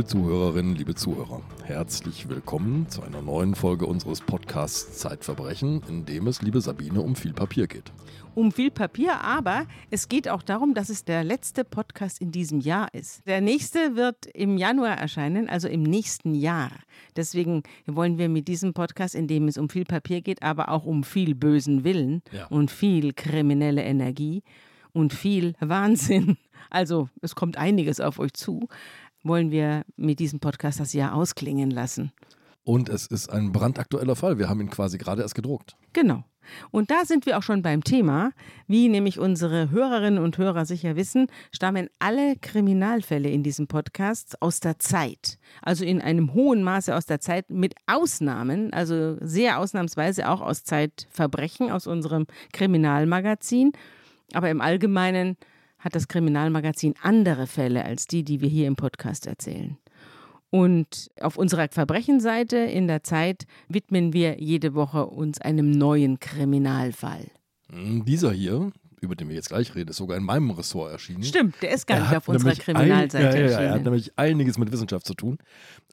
Liebe Zuhörerinnen, liebe Zuhörer, herzlich willkommen zu einer neuen Folge unseres Podcasts Zeitverbrechen, in dem es, liebe Sabine, um viel Papier geht. Um viel Papier, aber es geht auch darum, dass es der letzte Podcast in diesem Jahr ist. Der nächste wird im Januar erscheinen, also im nächsten Jahr. Deswegen wollen wir mit diesem Podcast, in dem es um viel Papier geht, aber auch um viel bösen Willen Ja. und viel kriminelle Energie und viel Wahnsinn, also es kommt einiges auf euch zu, wollen wir mit diesem Podcast das Jahr ausklingen lassen. Und es ist ein brandaktueller Fall. Wir haben ihn quasi gerade erst gedruckt. Genau. Und da sind wir auch schon beim Thema. Wie nämlich unsere Hörerinnen und Hörer sicher wissen, stammen alle Kriminalfälle in diesem Podcast aus der Zeit. Also in einem hohen Maße aus der Zeit, mit Ausnahmen, also sehr ausnahmsweise auch aus Zeitverbrechen, aus unserem Kriminalmagazin. Aber im Allgemeinen hat das Kriminalmagazin andere Fälle als die, die wir hier im Podcast erzählen. Und auf unserer Verbrechenseite in der Zeit widmen wir jede Woche uns einem neuen Kriminalfall. Hm, Dieser hier, über den wir jetzt gleich reden, ist sogar in meinem Ressort erschienen. Stimmt, der ist gar Er nicht auf unserer Kriminalseite ein, ja, ja, ja, Er hat erschienen. nämlich einiges mit Wissenschaft zu tun.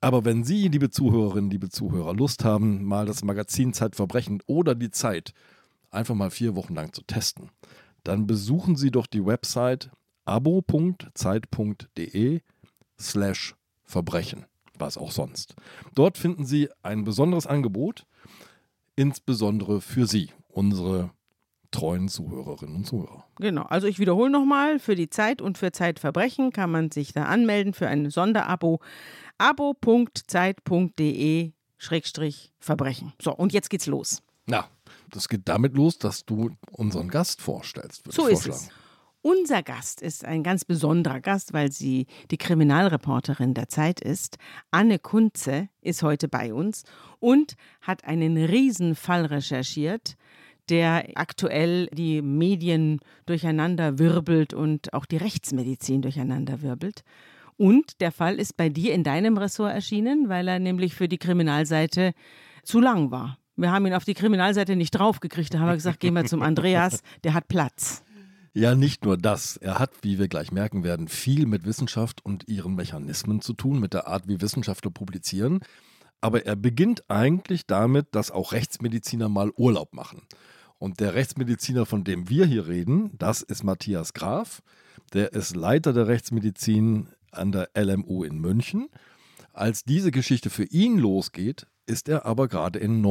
Aber wenn Sie, liebe Zuhörerinnen, liebe Zuhörer, Lust haben, mal das Magazin Zeitverbrechen oder die Zeit einfach mal vier Wochen lang zu testen, dann besuchen Sie doch die Website abo.zeit.de slash Verbrechen, was auch sonst. Dort finden Sie ein besonderes Angebot, insbesondere für Sie, unsere treuen Zuhörerinnen und Zuhörer. Genau, also ich wiederhole nochmal, für die Zeit und für Zeitverbrechen kann man sich da anmelden für ein Sonderabo. abo.zeit.de Schrägstrich Verbrechen. So, und jetzt geht's los. Na, das geht damit los, dass du unseren Gast vorstellst. So ist es. Unser Gast ist ein ganz besonderer Gast, weil sie die Kriminalreporterin der Zeit ist. Anne Kunze ist heute bei uns und hat einen Riesenfall recherchiert, der aktuell die Medien durcheinander wirbelt und auch die Rechtsmedizin durcheinander wirbelt. Und der Fall ist bei dir in deinem Ressort erschienen, weil er nämlich für die Kriminalseite zu lang war. Wir haben ihn auf die Kriminalseite nicht draufgekriegt. Da haben wir gesagt, gehen wir zum Andreas, der hat Platz. Ja, nicht nur das. Er hat, wie wir gleich merken werden, viel mit Wissenschaft und ihren Mechanismen zu tun, mit der Art, wie Wissenschaftler publizieren. Aber er beginnt eigentlich damit, dass auch Rechtsmediziner mal Urlaub machen. Und der Rechtsmediziner, von dem wir hier reden, das ist Matthias Graf. Der ist Leiter der Rechtsmedizin an der LMU in München. Als diese Geschichte für ihn losgeht, ist er aber gerade in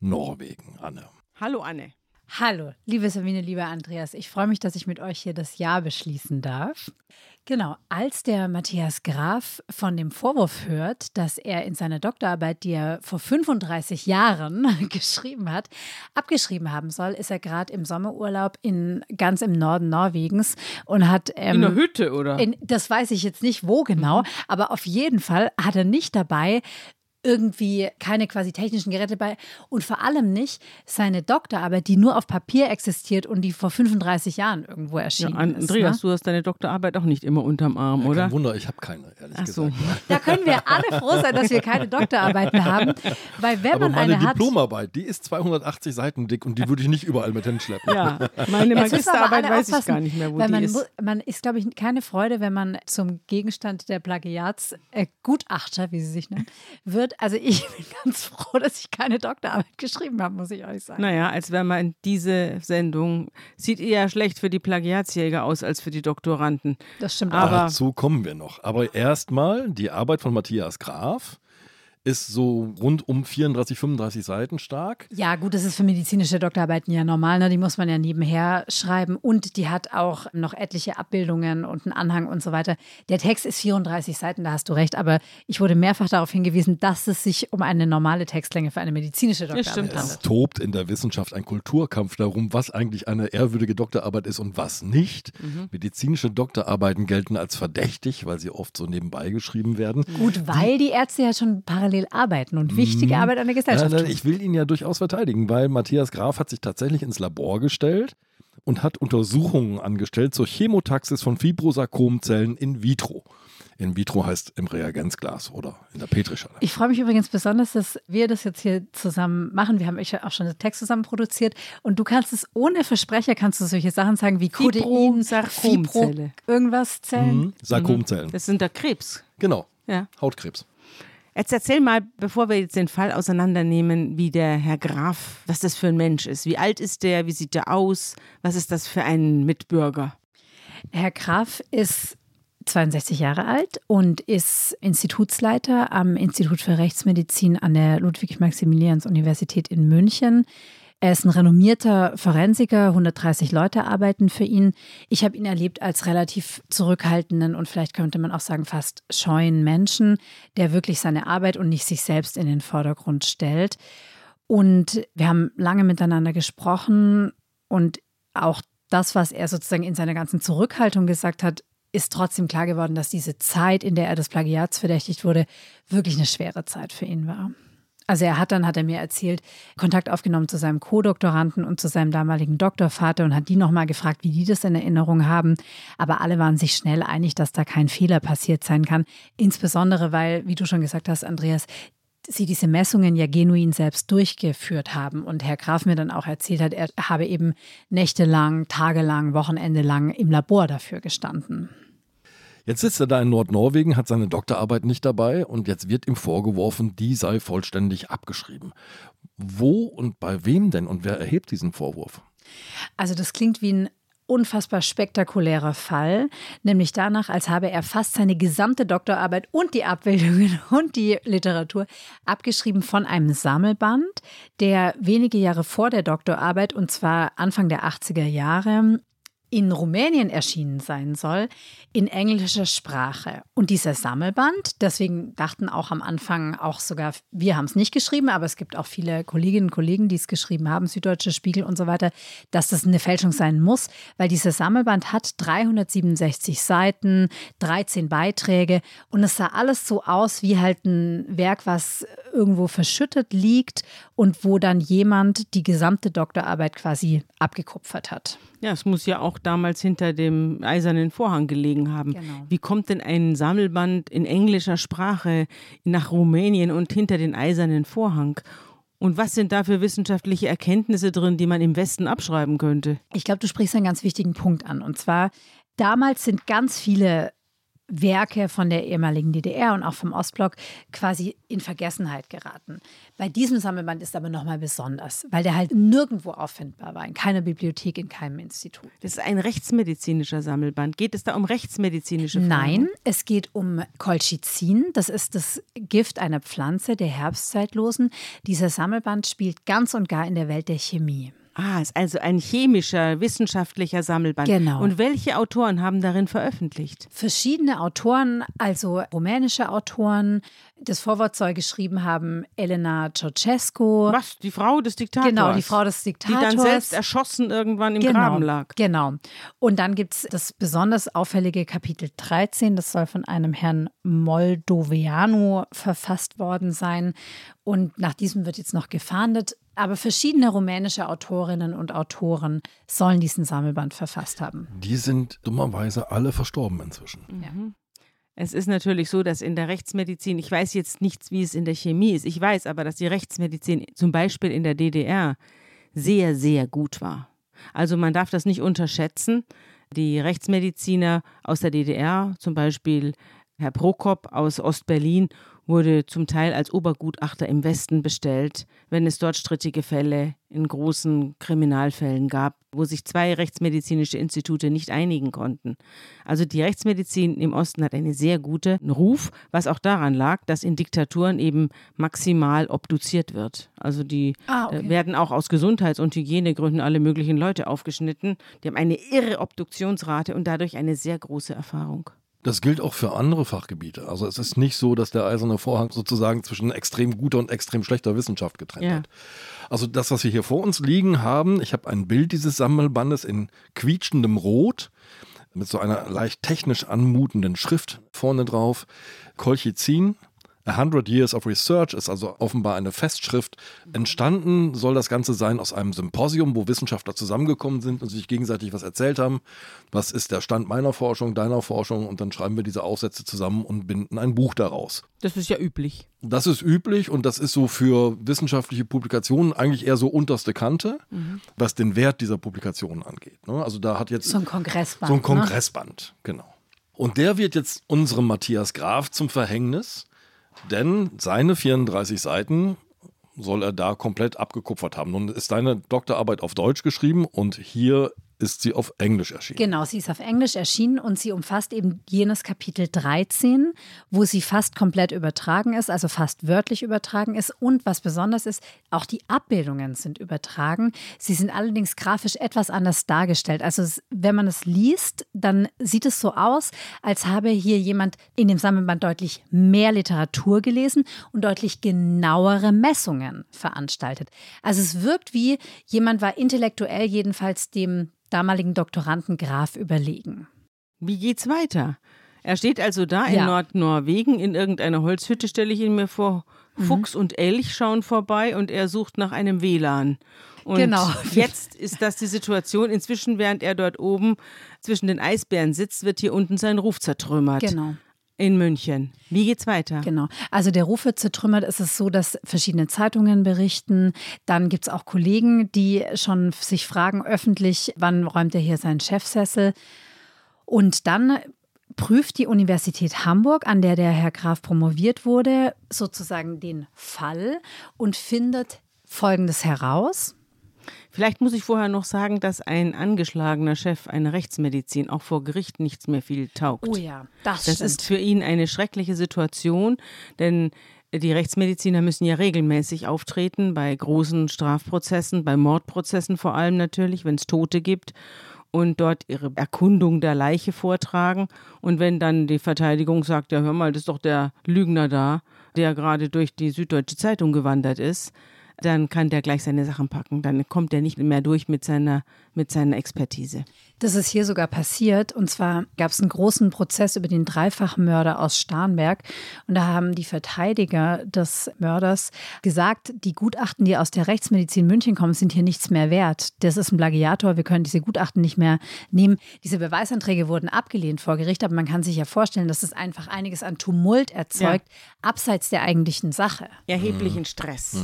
Nordnorwegen, Anne. Hallo Anne. Hallo, liebe Sabine, lieber Andreas. Ich freue mich, dass ich mit euch hier das Jahr beschließen darf. Genau, als der Matthias Graf von dem Vorwurf hört, dass er in seiner Doktorarbeit, die er vor 35 Jahren geschrieben hat, abgeschrieben haben soll, ist er gerade im Sommerurlaub in ganz im Norden Norwegens und hat ähm, In der Hütte, oder? in, das weiß ich jetzt nicht wo genau, aber auf jeden Fall hat er nicht dabei irgendwie keine quasi technischen Geräte bei und vor allem nicht seine Doktorarbeit, die nur auf Papier existiert und die vor 35 Jahren irgendwo ja, erschienen Andreas, ist. Ne? du hast deine Doktorarbeit auch nicht immer unterm Arm, Ja, oder? Kein Wunder, ich habe keine, ehrlich Ach so. gesagt. Da können wir alle froh sein, dass wir keine Doktorarbeiten haben, weil wenn Aber man meine eine hat, Diplomarbeit, die ist 280 Seiten dick und die würde ich nicht überall mit hinschleppen. Ja, meine Jetzt Magisterarbeit weiß ich gar nicht mehr, wo weil die man, ist. man ist, glaube ich, keine Freude, wenn man zum Gegenstand der Plagiatsgutachter, äh, Gutachter, wie sie sich nennen, wird. Also ich bin ganz froh, dass ich keine Doktorarbeit geschrieben habe, muss ich euch sagen. Naja, als wäre man diese Sendung, sieht eher schlecht für die Plagiatsjäger aus als für die Doktoranden. Das stimmt Aber-. Dazu kommen wir noch. Aber erstmal, die Arbeit von Matthias Graf ist so rund um 34, 35 Seiten stark. Ja, gut, das ist für medizinische Doktorarbeiten ja normal, ne? die muss man ja nebenher schreiben und die hat auch noch etliche Abbildungen und einen Anhang und so weiter. Der Text ist 34 Seiten, da hast du recht, aber ich wurde mehrfach darauf hingewiesen, dass es sich um eine normale Textlänge für eine medizinische Doktorarbeit stimmt. handelt. Es tobt in der Wissenschaft ein Kulturkampf darum, was eigentlich eine ehrwürdige Doktorarbeit ist und was nicht. Mhm. Medizinische Doktorarbeiten gelten als verdächtig, weil sie oft so nebenbei geschrieben werden. Gut, weil die Ärzte ja schon parallel arbeiten und wichtige Arbeit an der Gesellschaft Nein, nein, tun. ich will ihn ja durchaus verteidigen, weil Matthias Graf hat sich tatsächlich ins Labor gestellt und hat Untersuchungen angestellt zur Chemotaxis von Fibrosarkomzellen in vitro. In vitro heißt im Reagenzglas oder in der Petrischale. Ich freue mich übrigens besonders, dass wir das jetzt hier zusammen machen. Wir haben echt auch schon einen Text zusammen produziert und du kannst es ohne Versprecher, kannst du solche Sachen sagen wie Codein, Fibrosarkomzelle. Fibro, irgendwas Zellen. Mhm. Sarkomzellen. Das sind da Krebs. Genau. Ja. Hautkrebs. Jetzt erzähl mal, bevor wir jetzt den Fall auseinandernehmen, wie der Herr Graf, was das für ein Mensch ist. Wie alt ist der? Wie sieht der aus? Was ist das für ein Mitbürger? Herr Graf ist 62 Jahre alt und ist Institutsleiter am Institut für Rechtsmedizin an der Ludwig-Maximilians-Universität in München. Er ist ein renommierter Forensiker, 130 Leute arbeiten für ihn. Ich habe ihn erlebt als relativ zurückhaltenden und vielleicht könnte man auch sagen fast scheuen Menschen, der wirklich seine Arbeit und nicht sich selbst in den Vordergrund stellt. Und wir haben lange miteinander gesprochen und auch das, was er sozusagen in seiner ganzen Zurückhaltung gesagt hat, ist trotzdem klar geworden, dass diese Zeit, in der er des Plagiats verdächtigt wurde, wirklich eine schwere Zeit für ihn war. Also er hat dann, hat er mir erzählt, Kontakt aufgenommen zu seinem Co-Doktoranden und zu seinem damaligen Doktorvater und hat die nochmal gefragt, wie die das in Erinnerung haben. Aber alle waren sich schnell einig, dass da kein Fehler passiert sein kann. Insbesondere, weil, wie du schon gesagt hast, Andreas, sie diese Messungen ja genuin selbst durchgeführt haben. Und Herr Graf mir dann auch erzählt hat, er habe eben nächtelang, tagelang, wochenendelang im Labor dafür gestanden. Jetzt sitzt er da in Nordnorwegen, hat seine Doktorarbeit nicht dabei und jetzt wird ihm vorgeworfen, die sei vollständig abgeschrieben. Wo und bei wem denn und wer erhebt diesen Vorwurf? Also das klingt wie ein unfassbar spektakulärer Fall, nämlich danach, als habe er fast seine gesamte Doktorarbeit und die Abbildungen und die Literatur abgeschrieben von einem Sammelband, der wenige Jahre vor der Doktorarbeit, und zwar Anfang der 80er Jahre, in Rumänien erschienen sein soll, in englischer Sprache. Und dieser Sammelband, deswegen dachten auch am Anfang auch sogar, wir haben es nicht geschrieben, aber es gibt auch viele Kolleginnen und Kollegen, die es geschrieben haben, Süddeutsche Spiegel und so weiter, dass das eine Fälschung sein muss, weil dieser Sammelband hat 367 Seiten, 13 Beiträge und es sah alles so aus wie halt ein Werk, was irgendwo verschüttet liegt und wo dann jemand die gesamte Doktorarbeit quasi abgekupfert hat. Ja, es muss ja auch damals hinter dem eisernen Vorhang gelegen haben. Genau. Wie kommt denn ein Sammelband in englischer Sprache nach Rumänien und hinter den eisernen Vorhang? Und was sind da für wissenschaftliche Erkenntnisse drin, die man im Westen abschreiben könnte? Ich glaube, du sprichst einen ganz wichtigen Punkt an. Und zwar, damals sind ganz viele Werke von der ehemaligen DDR und auch vom Ostblock quasi in Vergessenheit geraten. Bei diesem Sammelband ist aber nochmal besonders, weil der halt nirgendwo auffindbar war, in keiner Bibliothek, in keinem Institut. Das ist ein rechtsmedizinischer Sammelband. Geht es da um rechtsmedizinische Fragen? Nein, es geht um Colchicin. Das ist das Gift einer Pflanze der Herbstzeitlosen. Dieser Sammelband spielt ganz und gar in der Welt der Chemie. Ah, ist also ein chemischer, wissenschaftlicher Sammelband. Genau. Und welche Autoren haben darin veröffentlicht? Verschiedene Autoren, also rumänische Autoren. Das Vorwort soll geschrieben haben Elena Ceausescu. Was? Die Frau des Diktators? Genau, die Frau des Diktators. Die dann selbst erschossen irgendwann im genau, Graben lag. Genau. Und dann gibt es das besonders auffällige Kapitel 13. Das soll von einem Herrn Moldoviano verfasst worden sein. Und nach diesem wird jetzt noch gefahndet. Aber verschiedene rumänische Autorinnen und Autoren sollen diesen Sammelband verfasst haben. Die sind dummerweise alle verstorben inzwischen. Ja. Es ist natürlich so, dass in der Rechtsmedizin, ich weiß jetzt nichts, wie es in der Chemie ist, ich weiß aber, dass die Rechtsmedizin zum Beispiel in der DDR sehr, sehr gut war. Also man darf das nicht unterschätzen. Die Rechtsmediziner aus der DDR, zum Beispiel Herr Prokop aus Ostberlin wurde zum Teil als Obergutachter im Westen bestellt, wenn es dort strittige Fälle in großen Kriminalfällen gab, wo sich zwei rechtsmedizinische Institute nicht einigen konnten. Also die Rechtsmedizin im Osten hat einen sehr guten Ruf, was auch daran lag, dass in Diktaturen eben maximal obduziert wird. Also die ah, okay. äh, werden auch aus Gesundheits- und Hygienegründen alle möglichen Leute aufgeschnitten. Die haben eine irre Obduktionsrate und dadurch eine sehr große Erfahrung. Das gilt auch für andere Fachgebiete. Also es ist nicht so, dass der eiserne Vorhang sozusagen zwischen extrem guter und extrem schlechter Wissenschaft getrennt Ja. hat. Also das, was wir hier vor uns liegen haben, ich habe ein Bild dieses Sammelbandes in quietschendem Rot mit so einer leicht technisch anmutenden Schrift vorne drauf. Colchicin, A Hundred Years of Research ist also offenbar eine Festschrift. Entstanden soll das Ganze sein aus einem Symposium, wo Wissenschaftler zusammengekommen sind und sich gegenseitig was erzählt haben. Was ist der Stand meiner Forschung, deiner Forschung? Und dann schreiben wir diese Aufsätze zusammen und binden ein Buch daraus. Das ist ja üblich. Das ist üblich und das ist so für wissenschaftliche Publikationen eigentlich eher so unterste Kante, was den Wert dieser Publikationen angeht. ne? Also da hat jetzt So ein Kongressband. so ein ne? Kongressband, genau. Und der wird jetzt unserem Matthias Graf zum Verhängnis, denn seine 34 Seiten soll er da komplett abgekupfert haben. Nun ist deine Doktorarbeit auf Deutsch geschrieben und hier ist sie auf Englisch erschienen. Genau, sie ist auf Englisch erschienen und sie umfasst eben jenes Kapitel 13, wo sie fast komplett übertragen ist, also fast wörtlich übertragen ist. Und was besonders ist, auch die Abbildungen sind übertragen. Sie sind allerdings grafisch etwas anders dargestellt. Also wenn man es liest, dann sieht es so aus, als habe hier jemand in dem Sammelband deutlich mehr Literatur gelesen und deutlich genauere Messungen veranstaltet. Also es wirkt wie jemand war intellektuell jedenfalls dem damaligen Doktoranden Graf überlegen. Wie geht's weiter? Er steht also da in Ja. Nordnorwegen in irgendeiner Holzhütte, stelle ich ihn mir vor. Mhm. Fuchs und Elch schauen vorbei und er sucht nach einem WLAN. Und Genau. jetzt ist das die Situation. Inzwischen, während er dort oben zwischen den Eisbären sitzt, wird hier unten sein Ruf zertrümmert. Genau. In München. Wie geht's weiter? Genau. Also der Ruf wird zertrümmert. Es ist so, dass verschiedene Zeitungen berichten. Dann gibt es auch Kollegen, die schon sich fragen öffentlich, wann räumt er hier seinen Chefsessel. Und dann prüft die Universität Hamburg, an der der Herr Graf promoviert wurde, sozusagen den Fall und findet Folgendes heraus. Vielleicht muss ich vorher noch sagen, dass ein angeschlagener Chef einer Rechtsmedizin auch vor Gericht nichts mehr viel taugt. Oh ja, das, Das stimmt. ist für ihn eine schreckliche Situation, denn die Rechtsmediziner müssen ja regelmäßig auftreten bei großen Strafprozessen, bei Mordprozessen vor allem natürlich, wenn es Tote gibt und dort ihre Erkundung der Leiche vortragen. Und wenn dann die Verteidigung sagt, ja hör mal, das ist doch der Lügner da, der gerade durch die Süddeutsche Zeitung gewandert ist, dann kann der gleich seine Sachen packen. Dann kommt er nicht mehr durch mit seiner, mit seiner Expertise. Das ist hier sogar passiert. Und zwar gab es einen großen Prozess über den Dreifachmörder aus Starnberg. Und da haben die Verteidiger des Mörders gesagt, die Gutachten, die aus der Rechtsmedizin München kommen, sind hier nichts mehr wert. Das ist ein Plagiator. Wir können diese Gutachten nicht mehr nehmen. Diese Beweisanträge wurden abgelehnt vor Gericht. Aber man kann sich ja vorstellen, dass das einfach einiges an Tumult erzeugt, abseits der eigentlichen Sache. Erheblichen Stress.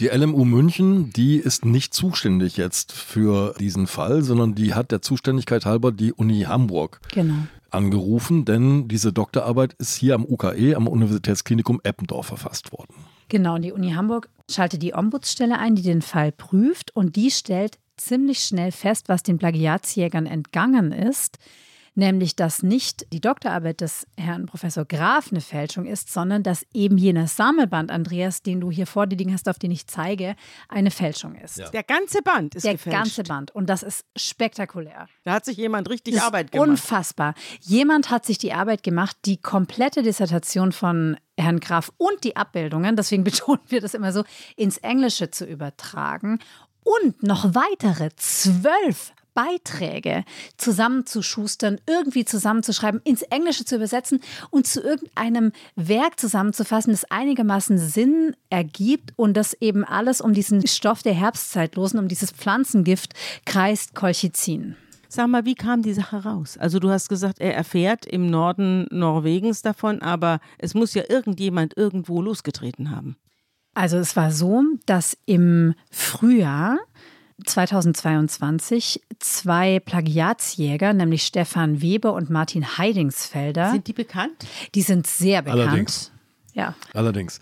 Die LMU München, die ist nicht zuständig jetzt für diesen Fall, sondern die hat der Zuständigkeit halber die Uni Hamburg Genau. angerufen, denn diese Doktorarbeit ist hier am UKE, am Universitätsklinikum Eppendorf verfasst worden. Genau, und die Uni Hamburg schaltet die Ombudsstelle ein, die den Fall prüft und die stellt ziemlich schnell fest, was den Plagiatsjägern entgangen ist, nämlich dass nicht die Doktorarbeit des Herrn Professor Graf eine Fälschung ist, sondern dass eben jener Sammelband, Andreas, den du hier vor dir liegen hast, auf den ich zeige, eine Fälschung ist. Der ganze Band ist Der gefälscht. ganze Band. Und das ist spektakulär. Da hat sich jemand richtig Das ist Arbeit gemacht. Unfassbar. Jemand hat sich die Arbeit gemacht, die komplette Dissertation von Herrn Graf und die Abbildungen, deswegen betonen wir das immer so, ins Englische zu übertragen und noch weitere zwölf Beiträge zusammenzuschustern, irgendwie zusammenzuschreiben, ins Englische zu übersetzen und zu irgendeinem Werk zusammenzufassen, das einigermaßen Sinn ergibt und das eben alles um diesen Stoff der Herbstzeitlosen, um dieses Pflanzengift kreist Colchicin. Sag mal, wie kam die Sache raus? Also du hast gesagt, er erfährt im Norden Norwegens davon, aber es muss ja irgendjemand irgendwo losgetreten haben. Also es war so, dass im Frühjahr 2022 zwei Plagiatsjäger, nämlich Stefan Weber und Martin Heidingsfelder, Sind die bekannt? die sind sehr bekannt. Allerdings. Ja. Allerdings.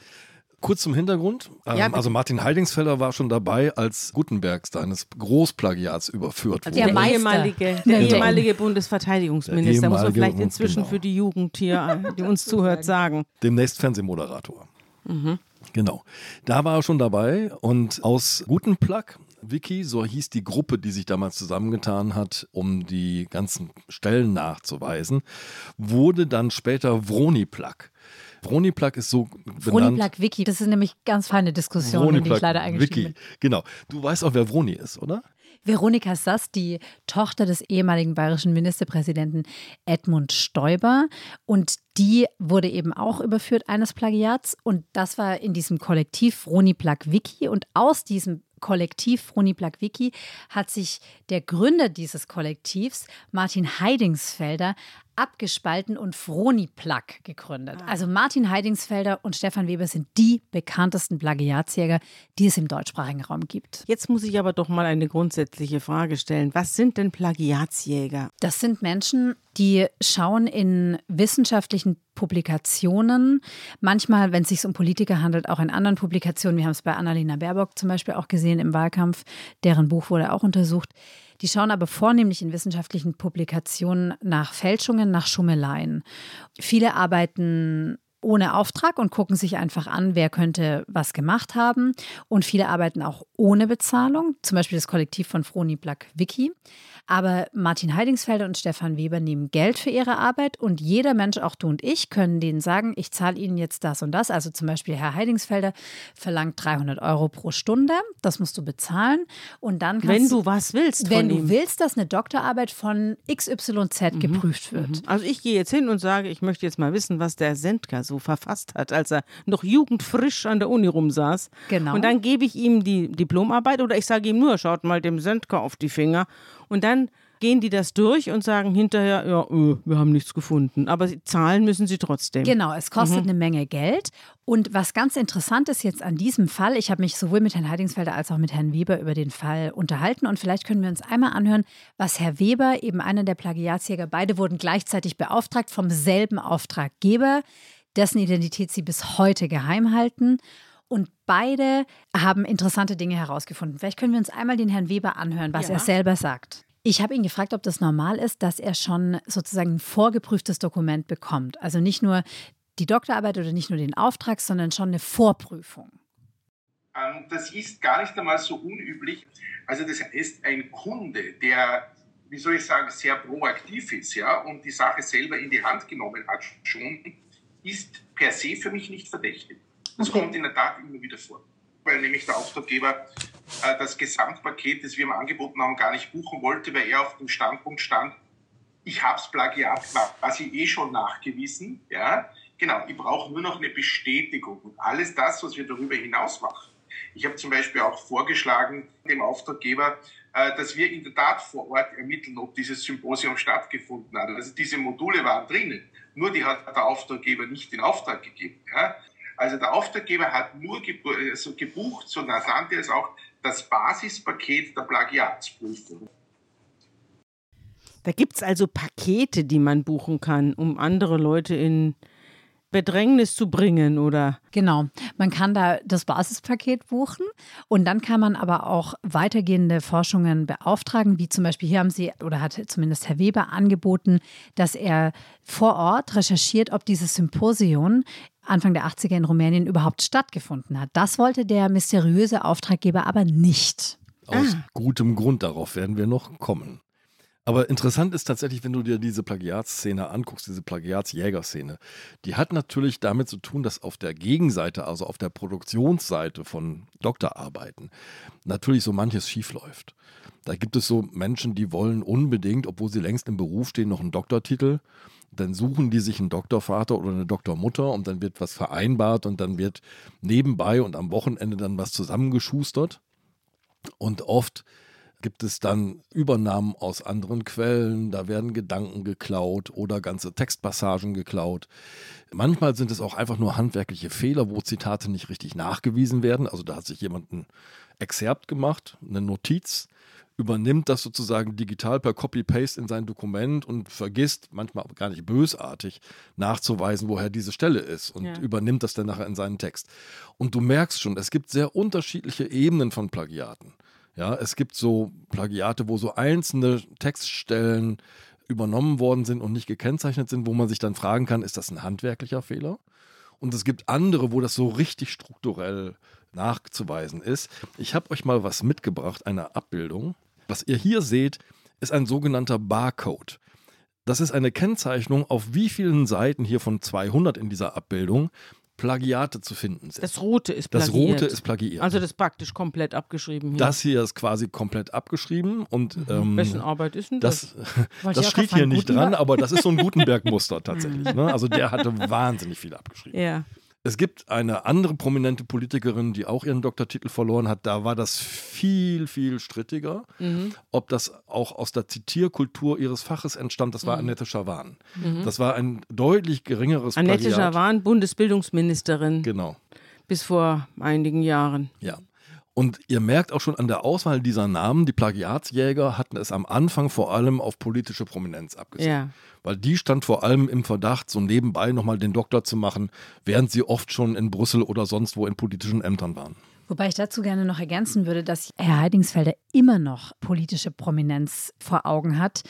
Kurz zum Hintergrund. Ähm, Ja, also Martin Heidingsfelder war schon dabei, als Gutenberg seines Großplagiats überführt Also wurde. der, ehemalige, Der der ehemalige Bundesverteidigungsminister, muss man ehemalige vielleicht inzwischen genau. für die Jugend hier, die uns zuhört, sagen. Demnächst Fernsehmoderator. Mhm. Genau. Da war er schon dabei und aus Gutenplug Wiki, so hieß die Gruppe, die sich damals zusammengetan hat, um die ganzen Stellen nachzuweisen, wurde dann später Vroniplug. Vroniplug ist so benannt. Vroniplug Wiki, das ist nämlich ganz feine Diskussion, in die ich leider eingestiegen Wiki. bin. Genau. Du weißt auch, wer Vroni ist, oder? Veronika Sass, die Tochter des ehemaligen bayerischen Ministerpräsidenten Edmund Stoiber. Und die wurde eben auch überführt eines Plagiats. Und das war in diesem Kollektiv Froniplug Wiki. Und aus diesem Kollektiv. Froniplug Wiki hat sich der Gründer dieses Kollektivs, Martin Heidingsfelder, abgespalten und Froni-Plug gegründet. Ah. Also Martin Heidingsfelder und Stefan Weber sind die bekanntesten Plagiatsjäger, die es im deutschsprachigen Raum gibt. Jetzt muss ich aber doch mal eine grundsätzliche Frage stellen. Was sind denn Plagiatsjäger? Das sind Menschen, die schauen in wissenschaftlichen Publikationen, manchmal, wenn es sich um Politiker handelt, auch in anderen Publikationen. Wir haben es bei Annalena Baerbock zum Beispiel auch gesehen im Wahlkampf, deren Buch wurde auch untersucht. Die schauen aber vornehmlich in wissenschaftlichen Publikationen nach Fälschungen, nach Schummeleien. Viele arbeiten ohne Auftrag und gucken sich einfach an, wer könnte was gemacht haben. Und viele arbeiten auch ohne Bezahlung, zum Beispiel das Kollektiv von Froni Black Wiki. Aber Martin Heidingsfelder und Stefan Weber nehmen Geld für ihre Arbeit und jeder Mensch, auch du und ich, können denen sagen, ich zahle ihnen jetzt das und das. Also zum Beispiel Herr Heidingsfelder verlangt 300 Euro pro Stunde. Das musst du bezahlen. Und dann kannst Wenn du was willst. Wenn du ihm. willst, dass eine Doktorarbeit von XYZ mhm. geprüft wird. Mhm. Also ich gehe jetzt hin und sage, ich möchte jetzt mal wissen, was der Sendker so verfasst hat, als er noch jugendfrisch an der Uni rumsaß. Genau. Und dann gebe ich ihm die Diplomarbeit oder ich sage ihm nur, schaut mal dem Sendker auf die Finger. Und dann gehen die das durch und sagen hinterher, ja, öh, wir haben nichts gefunden. Aber zahlen müssen sie trotzdem. Genau, es kostet mhm. eine Menge Geld. Und was ganz interessant ist jetzt an diesem Fall, ich habe mich sowohl mit Herrn Heidingsfelder als auch mit Herrn Weber über den Fall unterhalten. Und vielleicht können wir uns einmal anhören, was Herr Weber, eben einer der Plagiatsjäger, beide wurden gleichzeitig beauftragt vom selben Auftraggeber, dessen Identität sie bis heute geheim halten. Und beide haben interessante Dinge herausgefunden. Vielleicht können wir uns einmal den Herrn Weber anhören, was ja. er selber sagt. Ich habe ihn gefragt, ob das normal ist, dass er schon sozusagen ein vorgeprüftes Dokument bekommt. Also nicht nur die Doktorarbeit oder nicht nur den Auftrag, sondern schon eine Vorprüfung. Ähm, das ist gar nicht einmal so unüblich. Also das heißt, ein Kunde, der, wie soll ich sagen, sehr proaktiv ist ja, und die Sache selber in die Hand genommen hat schon, ist per se für mich nicht verdächtig. Das okay. kommt in der Tat immer wieder vor. Weil nämlich der Auftraggeber äh, das Gesamtpaket, das wir ihm angeboten haben, gar nicht buchen wollte, weil er auf dem Standpunkt stand, ich habe es Plagiat quasi eh schon nachgewiesen. Ja? Genau, ich brauche nur noch eine Bestätigung. Und alles das, was wir darüber hinaus machen. Ich habe zum Beispiel auch vorgeschlagen, dem Auftraggeber, äh, dass wir in der Tat vor Ort ermitteln, ob dieses Symposium stattgefunden hat. Also diese Module waren drinnen, nur die hat der Auftraggeber nicht in Auftrag gegeben. Ja? Also der Auftraggeber hat nur also gebucht, so nannte es auch, das Basispaket der Plagiatsprüfung. Da gibt es also Pakete, die man buchen kann, um andere Leute in Bedrängnis zu bringen, oder? Genau. Man kann da das Basispaket buchen und dann kann man aber auch weitergehende Forschungen beauftragen, wie zum Beispiel hier haben Sie oder hat zumindest Herr Weber angeboten, dass er vor Ort recherchiert, ob dieses Symposium Anfang der 80er in Rumänien überhaupt stattgefunden hat. Das wollte der mysteriöse Auftraggeber aber nicht. Aus ah. gutem Grund, darauf werden wir noch kommen. Aber interessant ist tatsächlich, wenn du dir diese Plagiatsszene anguckst, diese Plagiatsjägerszene, die hat natürlich damit zu tun, dass auf der Gegenseite, also auf der Produktionsseite von Doktorarbeiten, natürlich so manches schiefläuft. Da gibt es so Menschen, die wollen unbedingt, obwohl sie längst im Beruf stehen, noch einen Doktortitel. Dann suchen die sich einen Doktorvater oder eine Doktormutter und dann wird was vereinbart und dann wird nebenbei und am Wochenende dann was zusammengeschustert. Und oft gibt es dann Übernahmen aus anderen Quellen, da werden Gedanken geklaut oder ganze Textpassagen geklaut. Manchmal sind es auch einfach nur handwerkliche Fehler, wo Zitate nicht richtig nachgewiesen werden. Also da hat sich jemand ein Exerpt gemacht, eine Notiz, übernimmt das sozusagen digital per Copy-Paste in sein Dokument und vergisst, manchmal gar nicht bösartig, nachzuweisen, woher diese Stelle ist und ja. übernimmt das dann nachher in seinen Text. Und du merkst schon, es gibt sehr unterschiedliche Ebenen von Plagiaten. Ja, es gibt so Plagiate, wo so einzelne Textstellen übernommen worden sind und nicht gekennzeichnet sind, wo man sich dann fragen kann, ist das ein handwerklicher Fehler? Und es gibt andere, wo das so richtig strukturell nachzuweisen ist. Ich habe euch mal was mitgebracht, eine Abbildung. Was ihr hier seht, ist ein sogenannter Barcode. Das ist eine Kennzeichnung, auf wie vielen Seiten hier von 200 in dieser Abbildung Plagiate zu finden sind. Das Rote ist plagiiert. Das Rote ist plagiiert. Also das ist praktisch komplett abgeschrieben. Hier. Das hier ist quasi komplett abgeschrieben. Und, mhm. ähm, Wessen Arbeit ist denn das? Das, das steht hier nicht dran, aber das ist so ein Gutenberg-Muster tatsächlich. ne? Also der hatte wahnsinnig viel abgeschrieben. Ja. Es gibt eine andere prominente Politikerin, die auch ihren Doktortitel verloren hat. Da war das viel, viel strittiger. Mhm. Ob das auch aus der Zitierkultur ihres Faches entstammt, das war mhm. Annette Schawan. Mhm. Das war ein deutlich geringeres Annette Plagiat. Schawan, Bundesbildungsministerin. Genau. Bis vor einigen Jahren. Ja. Und ihr merkt auch schon an der Auswahl dieser Namen, die Plagiatsjäger hatten es am Anfang vor allem auf politische Prominenz abgesehen. Ja. Weil die stand vor allem im Verdacht, so nebenbei nochmal den Doktor zu machen, während sie oft schon in Brüssel oder sonst wo in politischen Ämtern waren. Wobei ich dazu gerne noch ergänzen würde, dass Herr Heidingsfelder immer noch politische Prominenz vor Augen hat.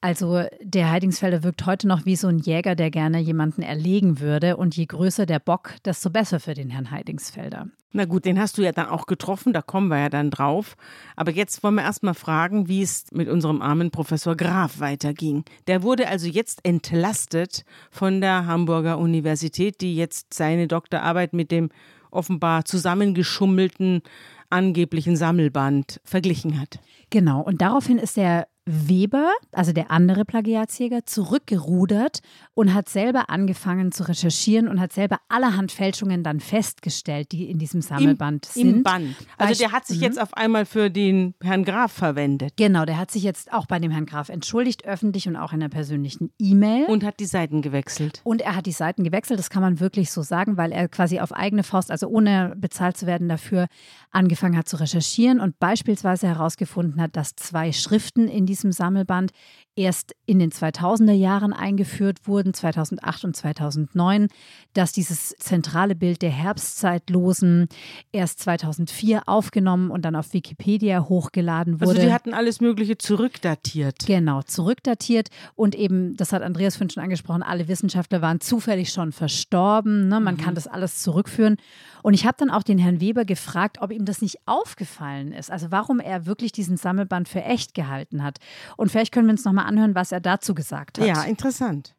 Also der Heidingsfelder wirkt heute noch wie so ein Jäger, der gerne jemanden erlegen würde. Und je größer der Bock, desto besser für den Herrn Heidingsfelder. Na gut, den hast du ja dann auch getroffen, da kommen wir ja dann drauf. Aber jetzt wollen wir erst mal fragen, wie es mit unserem armen Professor Graf weiterging. Der wurde also jetzt entlastet von der Hamburger Universität, die jetzt seine Doktorarbeit mit dem offenbar zusammengeschummelten angeblichen Sammelband verglichen hat. Genau, und daraufhin ist der Weber, also der andere Plagiatsjäger, zurückgerudert und hat selber angefangen zu recherchieren und hat selber allerhand Fälschungen dann festgestellt, die in diesem Sammelband Im, sind. Im Band. Also der hat sich mhm. jetzt auf einmal für den Herrn Graf verwendet. Genau, der hat sich jetzt auch bei dem Herrn Graf entschuldigt, öffentlich und auch in einer persönlichen E-Mail. Und hat die Seiten gewechselt. Und er hat die Seiten gewechselt, das kann man wirklich so sagen, weil er quasi auf eigene Faust, also ohne bezahlt zu werden dafür, angefangen hat zu recherchieren und beispielsweise herausgefunden hat, dass zwei Schriften in diesem Sammelband erst in den 2000er Jahren eingeführt wurden, 2008 und 2009, dass dieses zentrale Bild der Herbstzeitlosen erst 2004 aufgenommen und dann auf Wikipedia hochgeladen wurde. Also die hatten alles Mögliche zurückdatiert. Genau, zurückdatiert und eben, das hat Andreas vorhin schon angesprochen, alle Wissenschaftler waren zufällig schon verstorben. Ne? Man mhm. kann das alles zurückführen. Und ich habe dann auch den Herrn Weber gefragt, ob ihm das nicht aufgefallen ist, also warum er wirklich diesen Sammelband für echt gehalten hat. Und vielleicht können wir uns nochmal anhören, was er dazu gesagt hat. Ja, interessant.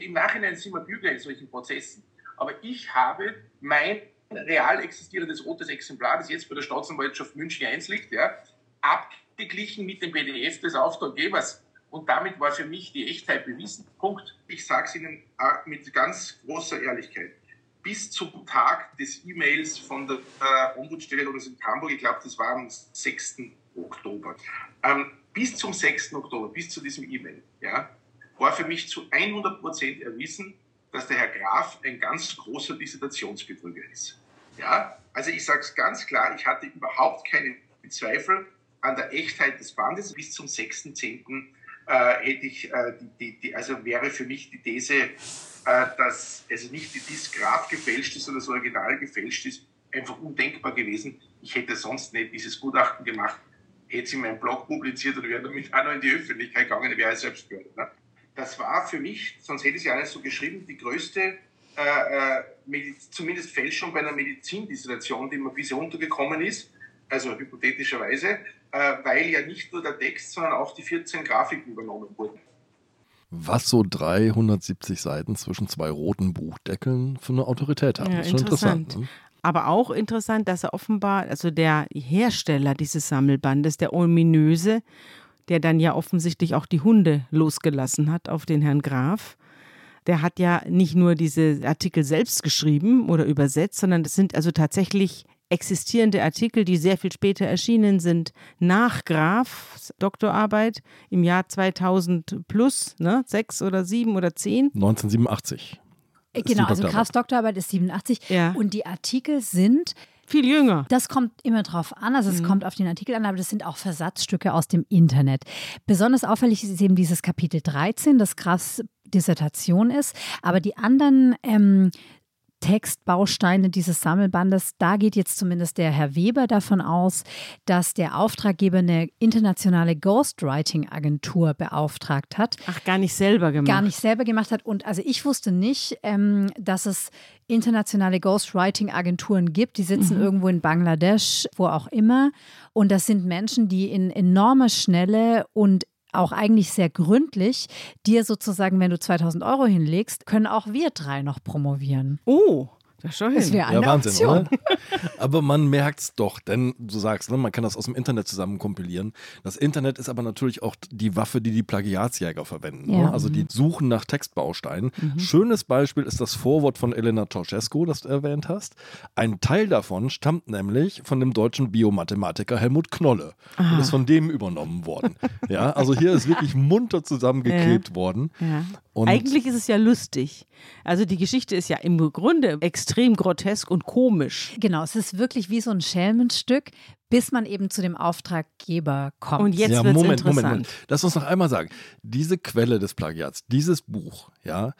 Im Nachhinein sind wir Bügler in solchen Prozessen. Aber ich habe mein real existierendes rotes Exemplar, das jetzt bei der Staatsanwaltschaft München 1 liegt, ja, abgeglichen mit dem PDF des Auftraggebers. Und damit war für mich die Echtheit bewiesen. Punkt. Ich sage es Ihnen äh, mit ganz großer Ehrlichkeit bis zum Tag des E-Mails von der äh, Ombudsstelle oder in Hamburg, ich glaube, das war am 6. Oktober, ähm, bis zum 6. Oktober, bis zu diesem E-Mail, ja, war für mich zu 100 Prozent erwiesen, dass der Herr Graf ein ganz großer Dissertationsbetrüger ist. Ja, also ich sage es ganz klar, ich hatte überhaupt keine Zweifel an der Echtheit des Bandes. Bis zum 6.10. Äh, hätte ich, äh, die, die, die, also wäre für mich die These äh, dass also nicht die Disgraph gefälscht ist, sondern das Original gefälscht ist, einfach undenkbar gewesen. Ich hätte sonst nicht dieses Gutachten gemacht, hätte es in meinem Blog publiziert und wäre damit auch noch in die Öffentlichkeit gegangen, wäre ich selbst gehört. Ne? Das war für mich, sonst hätte ich es ja alles so geschrieben, die größte, äh, äh, zumindest Fälschung bei einer Medizindissertation, die mir bisher untergekommen ist, also hypothetischerweise, äh, weil ja nicht nur der Text, sondern auch die 14 Grafiken übernommen wurden was so 370 Seiten zwischen zwei roten Buchdeckeln für eine Autorität hat. Ja, das ist schon interessant. interessant ne? Aber auch interessant, dass er offenbar, also der Hersteller dieses Sammelbandes, der ominöse, der dann ja offensichtlich auch die Hunde losgelassen hat auf den Herrn Graf, der hat ja nicht nur diese Artikel selbst geschrieben oder übersetzt, sondern das sind also tatsächlich existierende Artikel, die sehr viel später erschienen sind, nach Grafs Doktorarbeit im Jahr 2000 plus, ne, sechs oder sieben oder zehn? 1987. Genau, also Grafs Doktorarbeit ist 87 ja. und die Artikel sind viel jünger. Das kommt immer drauf an, also es mhm. kommt auf den Artikel an, aber das sind auch Versatzstücke aus dem Internet. Besonders auffällig ist eben dieses Kapitel 13, das Grafs Dissertation ist, aber die anderen ähm, Textbausteine dieses Sammelbandes. Da geht jetzt zumindest der Herr Weber davon aus, dass der Auftraggeber eine internationale Ghostwriting-Agentur beauftragt hat. Ach, gar nicht selber gemacht. Gar nicht selber gemacht hat. Und also ich wusste nicht, ähm, dass es internationale Ghostwriting-Agenturen gibt. Die sitzen mhm. irgendwo in Bangladesch, wo auch immer. Und das sind Menschen, die in enormer Schnelle und auch eigentlich sehr gründlich. Dir sozusagen, wenn du 2000 Euro hinlegst, können auch wir drei noch promovieren. Oh. Schon das wäre ja, Wahnsinn, Option. oder? Aber man merkt es doch, denn du sagst, ne, man kann das aus dem Internet zusammen kompilieren. Das Internet ist aber natürlich auch die Waffe, die die Plagiatsjäger verwenden. Ja. Ne? Also die suchen nach Textbausteinen. Schönes Beispiel ist das Vorwort von Elena Ceausescu, das du erwähnt hast. Ein Teil davon stammt nämlich von dem deutschen Biomathematiker Helmut Knolle und ist von dem übernommen worden. Ja, also hier ist wirklich munter zusammengeklebt worden. Ja. Und Eigentlich ist es ja lustig. Also die Geschichte ist ja im Grunde extrem grotesk und komisch. Genau, es ist wirklich wie so ein Schelmenstück, bis man eben zu dem Auftraggeber kommt. Und jetzt ja, wird's Moment, interessant. Moment, Moment. Lass uns noch einmal sagen. Diese Quelle des Plagiats, dieses Buch, ja,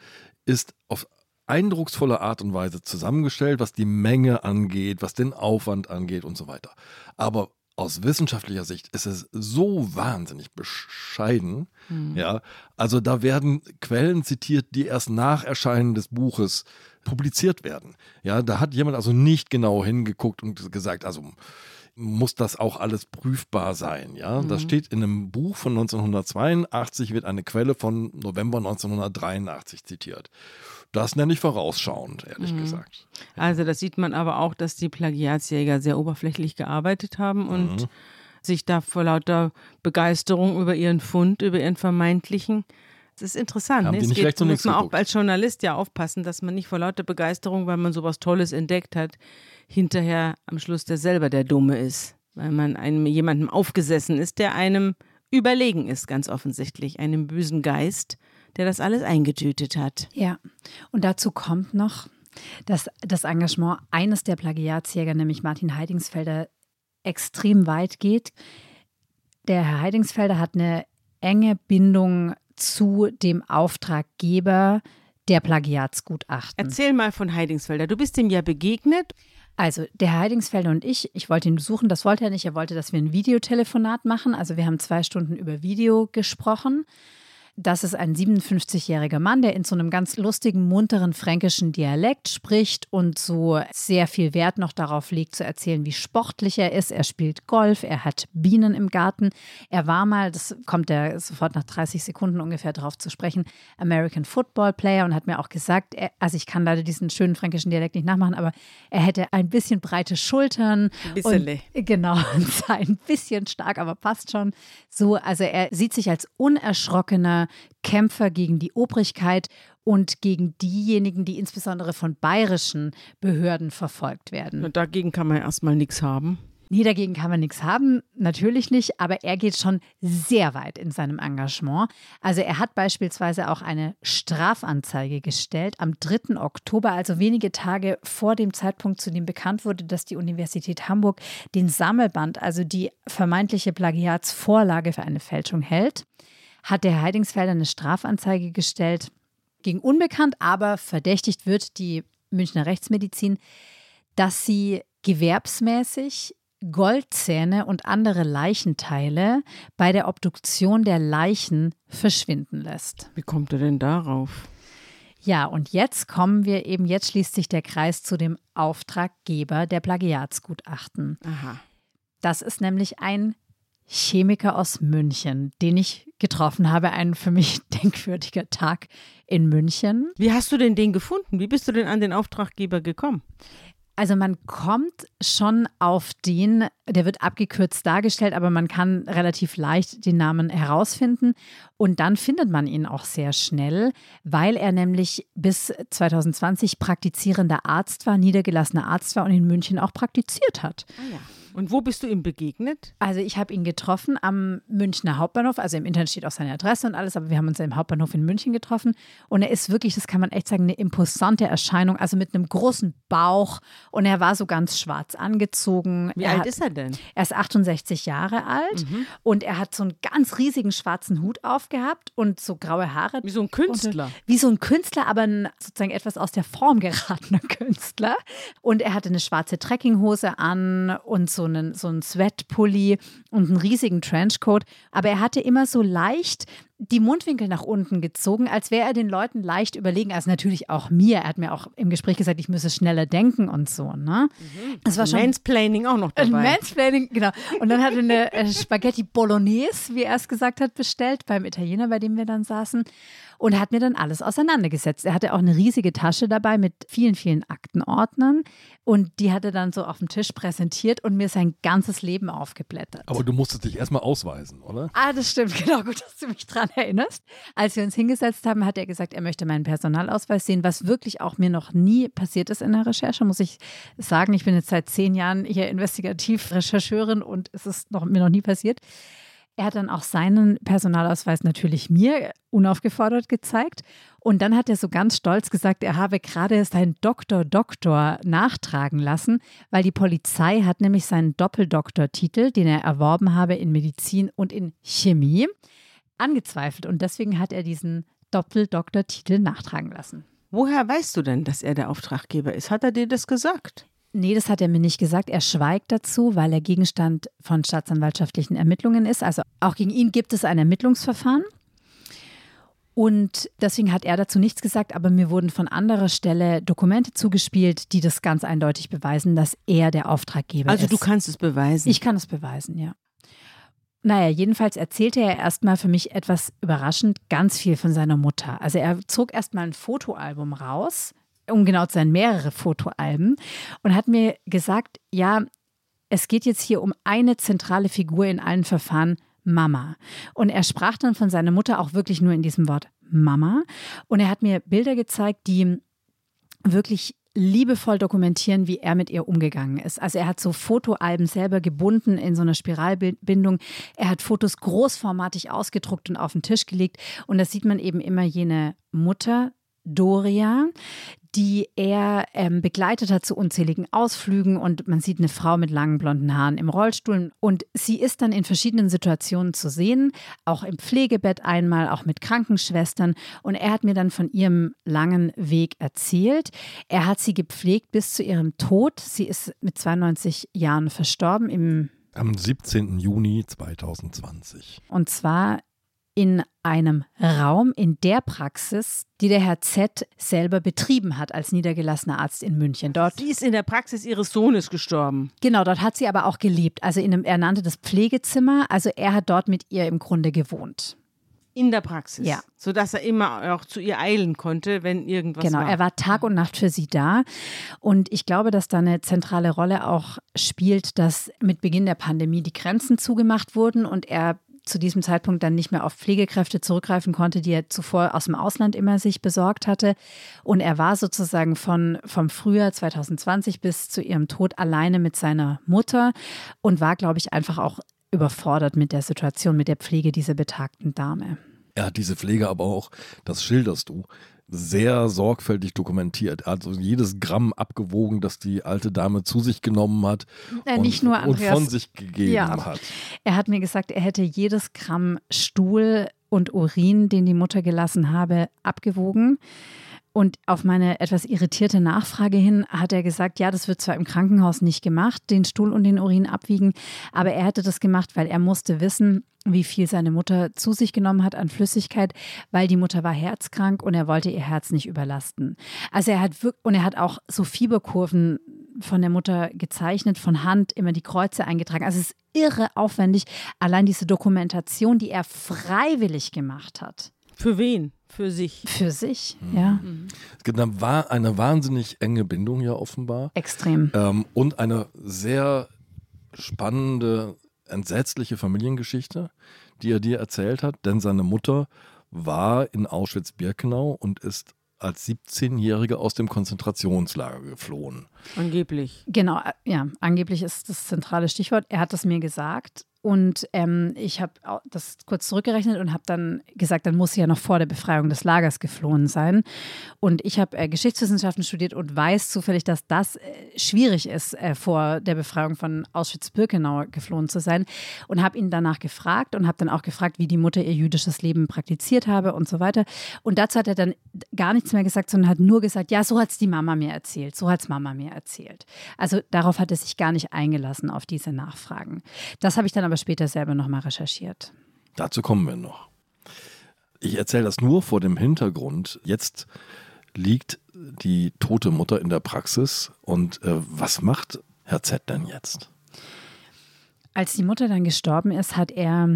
ist auf eindrucksvolle Art und Weise zusammengestellt, was die Menge angeht, was den Aufwand angeht und so weiter. Aber aus wissenschaftlicher Sicht ist es so wahnsinnig bescheiden. Ja, also da werden Quellen zitiert, die erst nach Erscheinen des Buches publiziert werden. Ja, da hat jemand also nicht genau hingeguckt und gesagt, also muss das auch alles prüfbar sein. Ja, das steht in einem Buch von 1982, wird eine Quelle von November 1983 zitiert. Das nenne ich vorausschauend, ehrlich gesagt. Also das sieht man aber auch, dass die Plagiatsjäger sehr oberflächlich gearbeitet haben und Mhm. sich da vor lauter Begeisterung über ihren Fund, über ihren vermeintlichen. Das ist interessant. Ne? Es nicht geht, muss man auch geguckt. als Journalist ja aufpassen, dass man nicht vor lauter Begeisterung, weil man sowas Tolles entdeckt hat, hinterher am Schluss der selber der Dumme ist. Weil man einem jemandem aufgesessen ist, der einem überlegen ist, ganz offensichtlich. Einem bösen Geist, der das alles eingetütet hat. Ja, und dazu kommt noch, dass das Engagement eines der Plagiatsjäger, nämlich Martin Heidingsfelder, extrem weit geht. Der Herr Heidingsfelder hat eine enge Bindung zu dem Auftraggeber der Plagiatsgutachten. Erzähl mal von Heidingsfelder. Du bist ihm ja begegnet. Also der Herr Heidingsfelder und ich, ich wollte ihn besuchen, das wollte er nicht. Er wollte, dass wir ein Videotelefonat machen. Also wir haben zwei Stunden über Video gesprochen. Das ist ein 57-jähriger Mann, der in so einem ganz lustigen, munteren fränkischen Dialekt spricht und so sehr viel Wert noch darauf legt, zu erzählen, wie sportlich er ist. Er spielt Golf, er hat Bienen im Garten. Er war mal, das kommt er sofort nach 30 Sekunden ungefähr darauf zu sprechen, American Football Player und hat mir auch gesagt, er, also ich kann leider diesen schönen fränkischen Dialekt nicht nachmachen, aber er hätte ein bisschen breite Schultern. Und, genau, und sei ein bisschen stark, aber passt schon. So, also er sieht sich als unerschrockener Kämpfer gegen die Obrigkeit und gegen diejenigen, die insbesondere von bayerischen Behörden verfolgt werden. Und dagegen kann man erstmal nichts haben. Nee, dagegen kann man nichts haben, natürlich nicht, aber er geht schon sehr weit in seinem Engagement. Also er hat beispielsweise auch eine Strafanzeige gestellt am 3. Oktober, also wenige Tage vor dem Zeitpunkt, zu dem bekannt wurde, dass die Universität Hamburg den Sammelband, also die vermeintliche Plagiatsvorlage für eine Fälschung hält, hat der Heidingsfelder eine Strafanzeige gestellt gegen unbekannt, aber verdächtigt wird die Münchner Rechtsmedizin, dass sie gewerbsmäßig Goldzähne und andere Leichenteile bei der Obduktion der Leichen verschwinden lässt. Wie kommt er denn darauf? Ja, und jetzt kommen wir eben, jetzt schließt sich der Kreis zu dem Auftraggeber der Plagiatsgutachten. Aha. Das ist nämlich ein Chemiker aus München, den ich getroffen habe. Ein für mich denkwürdiger Tag in München. Wie hast du denn den gefunden? Wie bist du denn an den Auftraggeber gekommen? Also man kommt schon auf den, der wird abgekürzt dargestellt, aber man kann relativ leicht den Namen herausfinden. Und dann findet man ihn auch sehr schnell, weil er nämlich bis 2020 praktizierender Arzt war, niedergelassener Arzt war und in München auch praktiziert hat. Ah ja. Und wo bist du ihm begegnet? Also ich habe ihn getroffen am Münchner Hauptbahnhof. Also im Internet steht auch seine Adresse und alles, aber wir haben uns im Hauptbahnhof in München getroffen. Und er ist wirklich, das kann man echt sagen, eine imposante Erscheinung. Also mit einem großen Bauch. Und er war so ganz schwarz angezogen. Wie er alt hat, ist er denn? Er ist 68 Jahre alt und er hat so einen ganz riesigen schwarzen Hut aufgehabt und so graue Haare. Wie so ein Künstler. Wie so ein Künstler, aber ein sozusagen etwas aus der Form geratener Künstler. Und er hatte eine schwarze Trekkinghose an und so einen, so einen Sweatpulli und einen riesigen Trenchcoat. Aber er hatte immer so leicht die Mundwinkel nach unten gezogen, als wäre er den Leuten leicht überlegen. Also natürlich auch mir. Er hat mir auch im Gespräch gesagt, ich müsse schneller denken und so. Ne? Mhm. Das war schon Mansplaining auch noch dabei. Mansplaining, genau. Und dann hat er eine äh, Spaghetti Bolognese, wie er es gesagt hat, bestellt beim Italiener, bei dem wir dann saßen und hat mir dann alles auseinandergesetzt. Er hatte auch eine riesige Tasche dabei mit vielen, vielen Aktenordnern und die hat er dann so auf dem Tisch präsentiert und mir sein ganzes Leben aufgeblättert. Aber du musstest dich erstmal ausweisen, oder? Ah, das stimmt, genau, gut, dass du mich dran erinnerst. Als wir uns hingesetzt haben, hat er gesagt, er möchte meinen Personalausweis sehen, was wirklich auch mir noch nie passiert ist in der Recherche, muss ich sagen. Ich bin jetzt seit zehn Jahren hier investigativ Rechercheurin und es ist noch, mir noch nie passiert. Er hat dann auch seinen Personalausweis natürlich mir unaufgefordert gezeigt. Und dann hat er so ganz stolz gesagt, er habe gerade seinen Doktor Doktor nachtragen lassen, weil die Polizei hat nämlich seinen Doppeldoktortitel, den er erworben habe in Medizin und in Chemie, angezweifelt. Und deswegen hat er diesen Doppeldoktortitel nachtragen lassen. Woher weißt du denn, dass er der Auftraggeber ist? Hat er dir das gesagt? Nee, das hat er mir nicht gesagt. Er schweigt dazu, weil er Gegenstand von staatsanwaltschaftlichen Ermittlungen ist. Also auch gegen ihn gibt es ein Ermittlungsverfahren. Und deswegen hat er dazu nichts gesagt, aber mir wurden von anderer Stelle Dokumente zugespielt, die das ganz eindeutig beweisen, dass er der Auftraggeber also ist. Also du kannst es beweisen. Ich kann es beweisen, ja. Naja, jedenfalls erzählte er erstmal für mich etwas überraschend ganz viel von seiner Mutter. Also er zog erstmal ein Fotoalbum raus um genau zu sein, mehrere Fotoalben und hat mir gesagt, ja, es geht jetzt hier um eine zentrale Figur in allen Verfahren, Mama. Und er sprach dann von seiner Mutter auch wirklich nur in diesem Wort Mama. Und er hat mir Bilder gezeigt, die wirklich liebevoll dokumentieren, wie er mit ihr umgegangen ist. Also er hat so Fotoalben selber gebunden in so einer Spiralbindung. Er hat Fotos großformatig ausgedruckt und auf den Tisch gelegt. Und da sieht man eben immer jene Mutter, Doria, die er ähm, begleitet hat zu unzähligen Ausflügen und man sieht eine Frau mit langen blonden Haaren im Rollstuhl und sie ist dann in verschiedenen Situationen zu sehen, auch im Pflegebett einmal, auch mit Krankenschwestern und er hat mir dann von ihrem langen Weg erzählt. Er hat sie gepflegt bis zu ihrem Tod. Sie ist mit 92 Jahren verstorben im am 17. Juni 2020. Und zwar in einem Raum in der Praxis, die der Herr Z selber betrieben hat als niedergelassener Arzt in München. Dort sie ist in der Praxis ihres Sohnes gestorben. Genau, dort hat sie aber auch gelebt. Also in einem, er nannte das Pflegezimmer. Also er hat dort mit ihr im Grunde gewohnt. In der Praxis. Ja. Sodass er immer auch zu ihr eilen konnte, wenn irgendwas genau, war. Genau, er war Tag und Nacht für sie da. Und ich glaube, dass da eine zentrale Rolle auch spielt, dass mit Beginn der Pandemie die Grenzen zugemacht wurden und er zu diesem Zeitpunkt dann nicht mehr auf Pflegekräfte zurückgreifen konnte, die er zuvor aus dem Ausland immer sich besorgt hatte. Und er war sozusagen von, vom Frühjahr 2020 bis zu ihrem Tod alleine mit seiner Mutter und war, glaube ich, einfach auch überfordert mit der Situation, mit der Pflege dieser betagten Dame. Er hat diese Pflege aber auch, das schilderst du, sehr sorgfältig dokumentiert. Er hat so jedes Gramm abgewogen, das die alte Dame zu sich genommen hat äh, und, und, von sich gegeben ja. hat. Er hat mir gesagt, er hätte jedes Gramm Stuhl und Urin, den die Mutter gelassen habe, abgewogen. Und auf meine etwas irritierte Nachfrage hin hat er gesagt, ja, das wird zwar im Krankenhaus nicht gemacht, den Stuhl und den Urin abwiegen, aber er hätte das gemacht, weil er musste wissen, wie viel seine Mutter zu sich genommen hat an Flüssigkeit, weil die Mutter war herzkrank und er wollte ihr Herz nicht überlasten. Also er hat und er hat auch so Fieberkurven von der Mutter gezeichnet, von Hand immer die Kreuze eingetragen. Also es ist irre aufwendig, allein diese Dokumentation, die er freiwillig gemacht hat. Für wen? Für sich. Für sich, mhm. ja. Es gibt eine, eine, wahnsinnig enge Bindung ja offenbar. Extrem. Ähm, und eine sehr spannende, entsetzliche Familiengeschichte, die er dir erzählt hat, denn seine Mutter war in Auschwitz-Birkenau und ist als 17-Jährige aus dem Konzentrationslager geflohen. Angeblich. Genau, äh, ja, angeblich ist das zentrale Stichwort. Er hat das mir gesagt. Und ähm, ich habe das kurz zurückgerechnet und habe dann gesagt, dann muss sie ja noch vor der Befreiung des Lagers geflohen sein. Und ich habe äh, Geschichtswissenschaften studiert und weiß zufällig, dass das äh, schwierig ist, äh, vor der Befreiung von Auschwitz-Birkenau geflohen zu sein. Und habe ihn danach gefragt und habe dann auch gefragt, wie die Mutter ihr jüdisches Leben praktiziert habe und so weiter. Und dazu hat er dann gar nichts mehr gesagt, sondern hat nur gesagt, ja, so hat es die Mama mir erzählt, so hat es Mama mir erzählt. Also darauf hat er sich gar nicht eingelassen, auf diese Nachfragen. Das habe ich dann aber später selber nochmal recherchiert. Dazu kommen wir noch. Ich erzähle das nur vor dem Hintergrund. Jetzt liegt die tote Mutter in der Praxis und äh, was macht Herr Z denn jetzt? Als die Mutter dann gestorben ist, hat er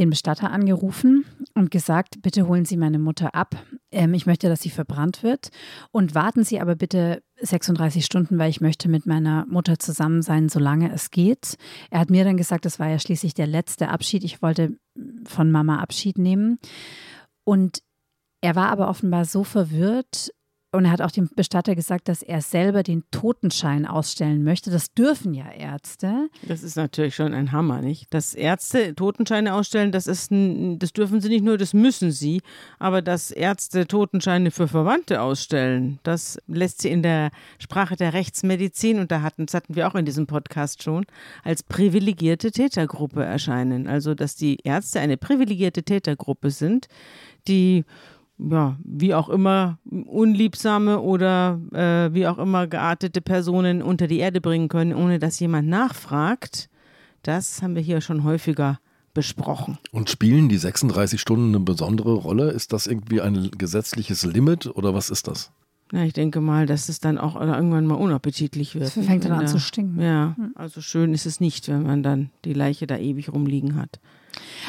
den Bestatter angerufen und gesagt, bitte holen Sie meine Mutter ab. Ähm, ich möchte, dass sie verbrannt wird. Und warten Sie aber bitte 36 Stunden, weil ich möchte mit meiner Mutter zusammen sein, solange es geht. Er hat mir dann gesagt, das war ja schließlich der letzte Abschied. Ich wollte von Mama Abschied nehmen. Und er war aber offenbar so verwirrt, und er hat auch dem Bestatter gesagt, dass er selber den Totenschein ausstellen möchte. Das dürfen ja Ärzte. Das ist natürlich schon ein Hammer, nicht? Dass Ärzte Totenscheine ausstellen, das ist ein, das dürfen sie nicht nur, das müssen sie. Aber dass Ärzte Totenscheine für Verwandte ausstellen, das lässt sie in der Sprache der Rechtsmedizin, und da hatten, das hatten wir auch in diesem Podcast schon, als privilegierte Tätergruppe erscheinen. Also, dass die Ärzte eine privilegierte Tätergruppe sind, die ja, wie auch immer unliebsame oder äh, wie auch immer geartete Personen unter die Erde bringen können, ohne dass jemand nachfragt, das haben wir hier schon häufiger besprochen. Und spielen die 36 Stunden eine besondere Rolle? Ist das irgendwie ein gesetzliches Limit oder was ist das? Ja, ich denke mal, dass es dann auch irgendwann mal unappetitlich wird. Das fängt dann an zu stinken. Ja, also schön ist es nicht, wenn man dann die Leiche da ewig rumliegen hat.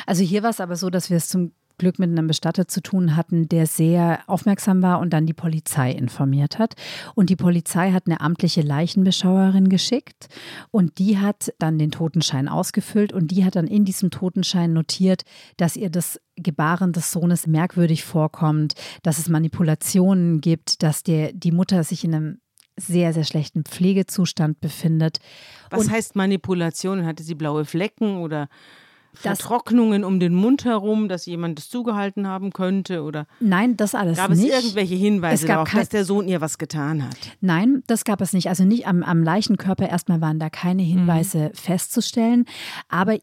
Also hier war es aber so, dass wir es zum Glück mit einem Bestatter zu tun hatten, der sehr aufmerksam war und dann die Polizei informiert hat. Und die Polizei hat eine amtliche Leichenbeschauerin geschickt und die hat dann den Totenschein ausgefüllt und die hat dann in diesem Totenschein notiert, dass ihr das Gebaren des Sohnes merkwürdig vorkommt, dass es Manipulationen gibt, dass der, die Mutter sich in einem sehr, sehr schlechten Pflegezustand befindet. Was und heißt Manipulation? Hatte sie blaue Flecken oder Vertrocknungen um den Mund herum, dass jemand das zugehalten haben könnte? Oder Nein, das alles gab nicht. Gab es irgendwelche Hinweise darauf, dass der Sohn ihr was getan hat? Nein, das gab es nicht. Also nicht am, am Leichenkörper erstmal waren da keine Hinweise mhm. festzustellen. Aber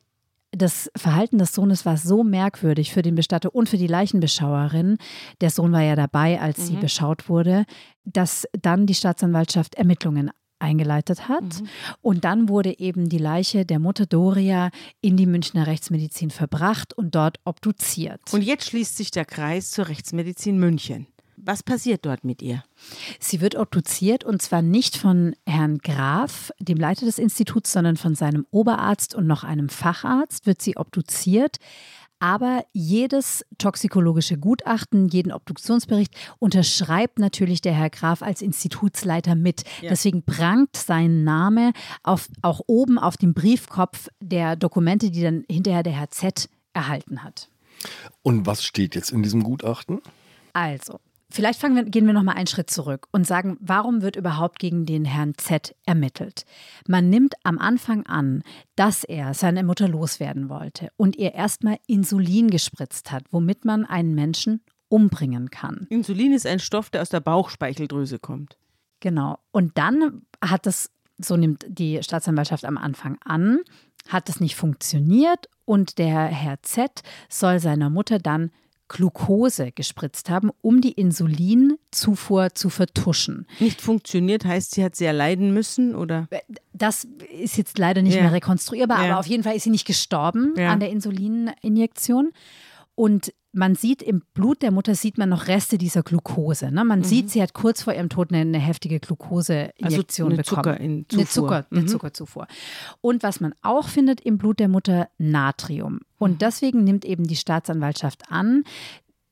das Verhalten des Sohnes war so merkwürdig für den Bestatter und für die Leichenbeschauerin, der Sohn war ja dabei, als mhm. sie beschaut wurde, dass dann die Staatsanwaltschaft Ermittlungen eingeleitet hat. Mhm. Und dann wurde eben die Leiche der Mutter Doria in die Münchner Rechtsmedizin verbracht und dort obduziert. Und jetzt schließt sich der Kreis zur Rechtsmedizin München. Was passiert dort mit ihr? Sie wird obduziert und zwar nicht von Herrn Graf, dem Leiter des Instituts, sondern von seinem Oberarzt und noch einem Facharzt wird sie obduziert. Aber jedes toxikologische Gutachten, jeden Obduktionsbericht unterschreibt natürlich der Herr Graf als Institutsleiter mit. Ja. Deswegen prangt sein Name auf, auch oben auf dem Briefkopf der Dokumente, die dann hinterher der Herr Z erhalten hat. Und was steht jetzt in diesem Gutachten? Also, Vielleicht wir, gehen wir noch mal einen Schritt zurück und sagen, warum wird überhaupt gegen den Herrn Z ermittelt? Man nimmt am Anfang an, dass er seine Mutter loswerden wollte und ihr erstmal Insulin gespritzt hat, womit man einen Menschen umbringen kann. Insulin ist ein Stoff, der aus der Bauchspeicheldrüse kommt. Genau. Und dann hat das, so nimmt die Staatsanwaltschaft am Anfang an, hat das nicht funktioniert und der Herr Z soll seiner Mutter dann Glucose gespritzt haben, um die Insulinzufuhr zu vertuschen. Nicht funktioniert heißt, sie hat sehr leiden müssen, oder? Das ist jetzt leider nicht ja. mehr rekonstruierbar, ja. aber auf jeden Fall ist sie nicht gestorben ja. an der Insulininjektion. Und man sieht im Blut der Mutter sieht man noch Reste dieser Glucose. Ne? Man mhm. sieht, sie hat kurz vor ihrem Tod eine, heftige Glucoseinjektion also bekommen. Zucker eine, Zucker, mhm. eine Zuckerzufuhr. Und was man auch findet im Blut der Mutter, Natrium. Und mhm. deswegen nimmt eben die Staatsanwaltschaft an,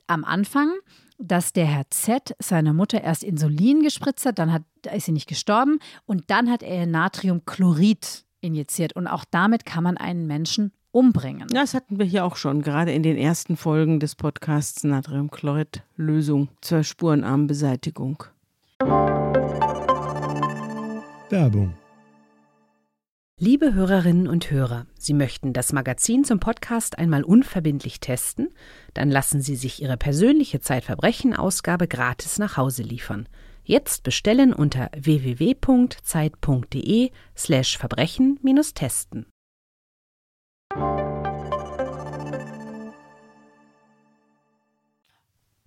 am Anfang, dass der Herr Z seiner Mutter erst Insulin gespritzt hat, dann hat, ist sie nicht gestorben und dann hat er Natriumchlorid injiziert. Und auch damit kann man einen Menschen umbringen. Das hatten wir hier auch schon, gerade in den ersten Folgen des Podcasts Natriumchlorid-Lösung zur Spurenarmbeseitigung. Werbung. Liebe Hörerinnen und Hörer, Sie möchten das Magazin zum Podcast einmal unverbindlich testen? Dann lassen Sie sich Ihre persönliche Zeitverbrechen-Ausgabe gratis nach Hause liefern. Jetzt bestellen unter www.zeit.de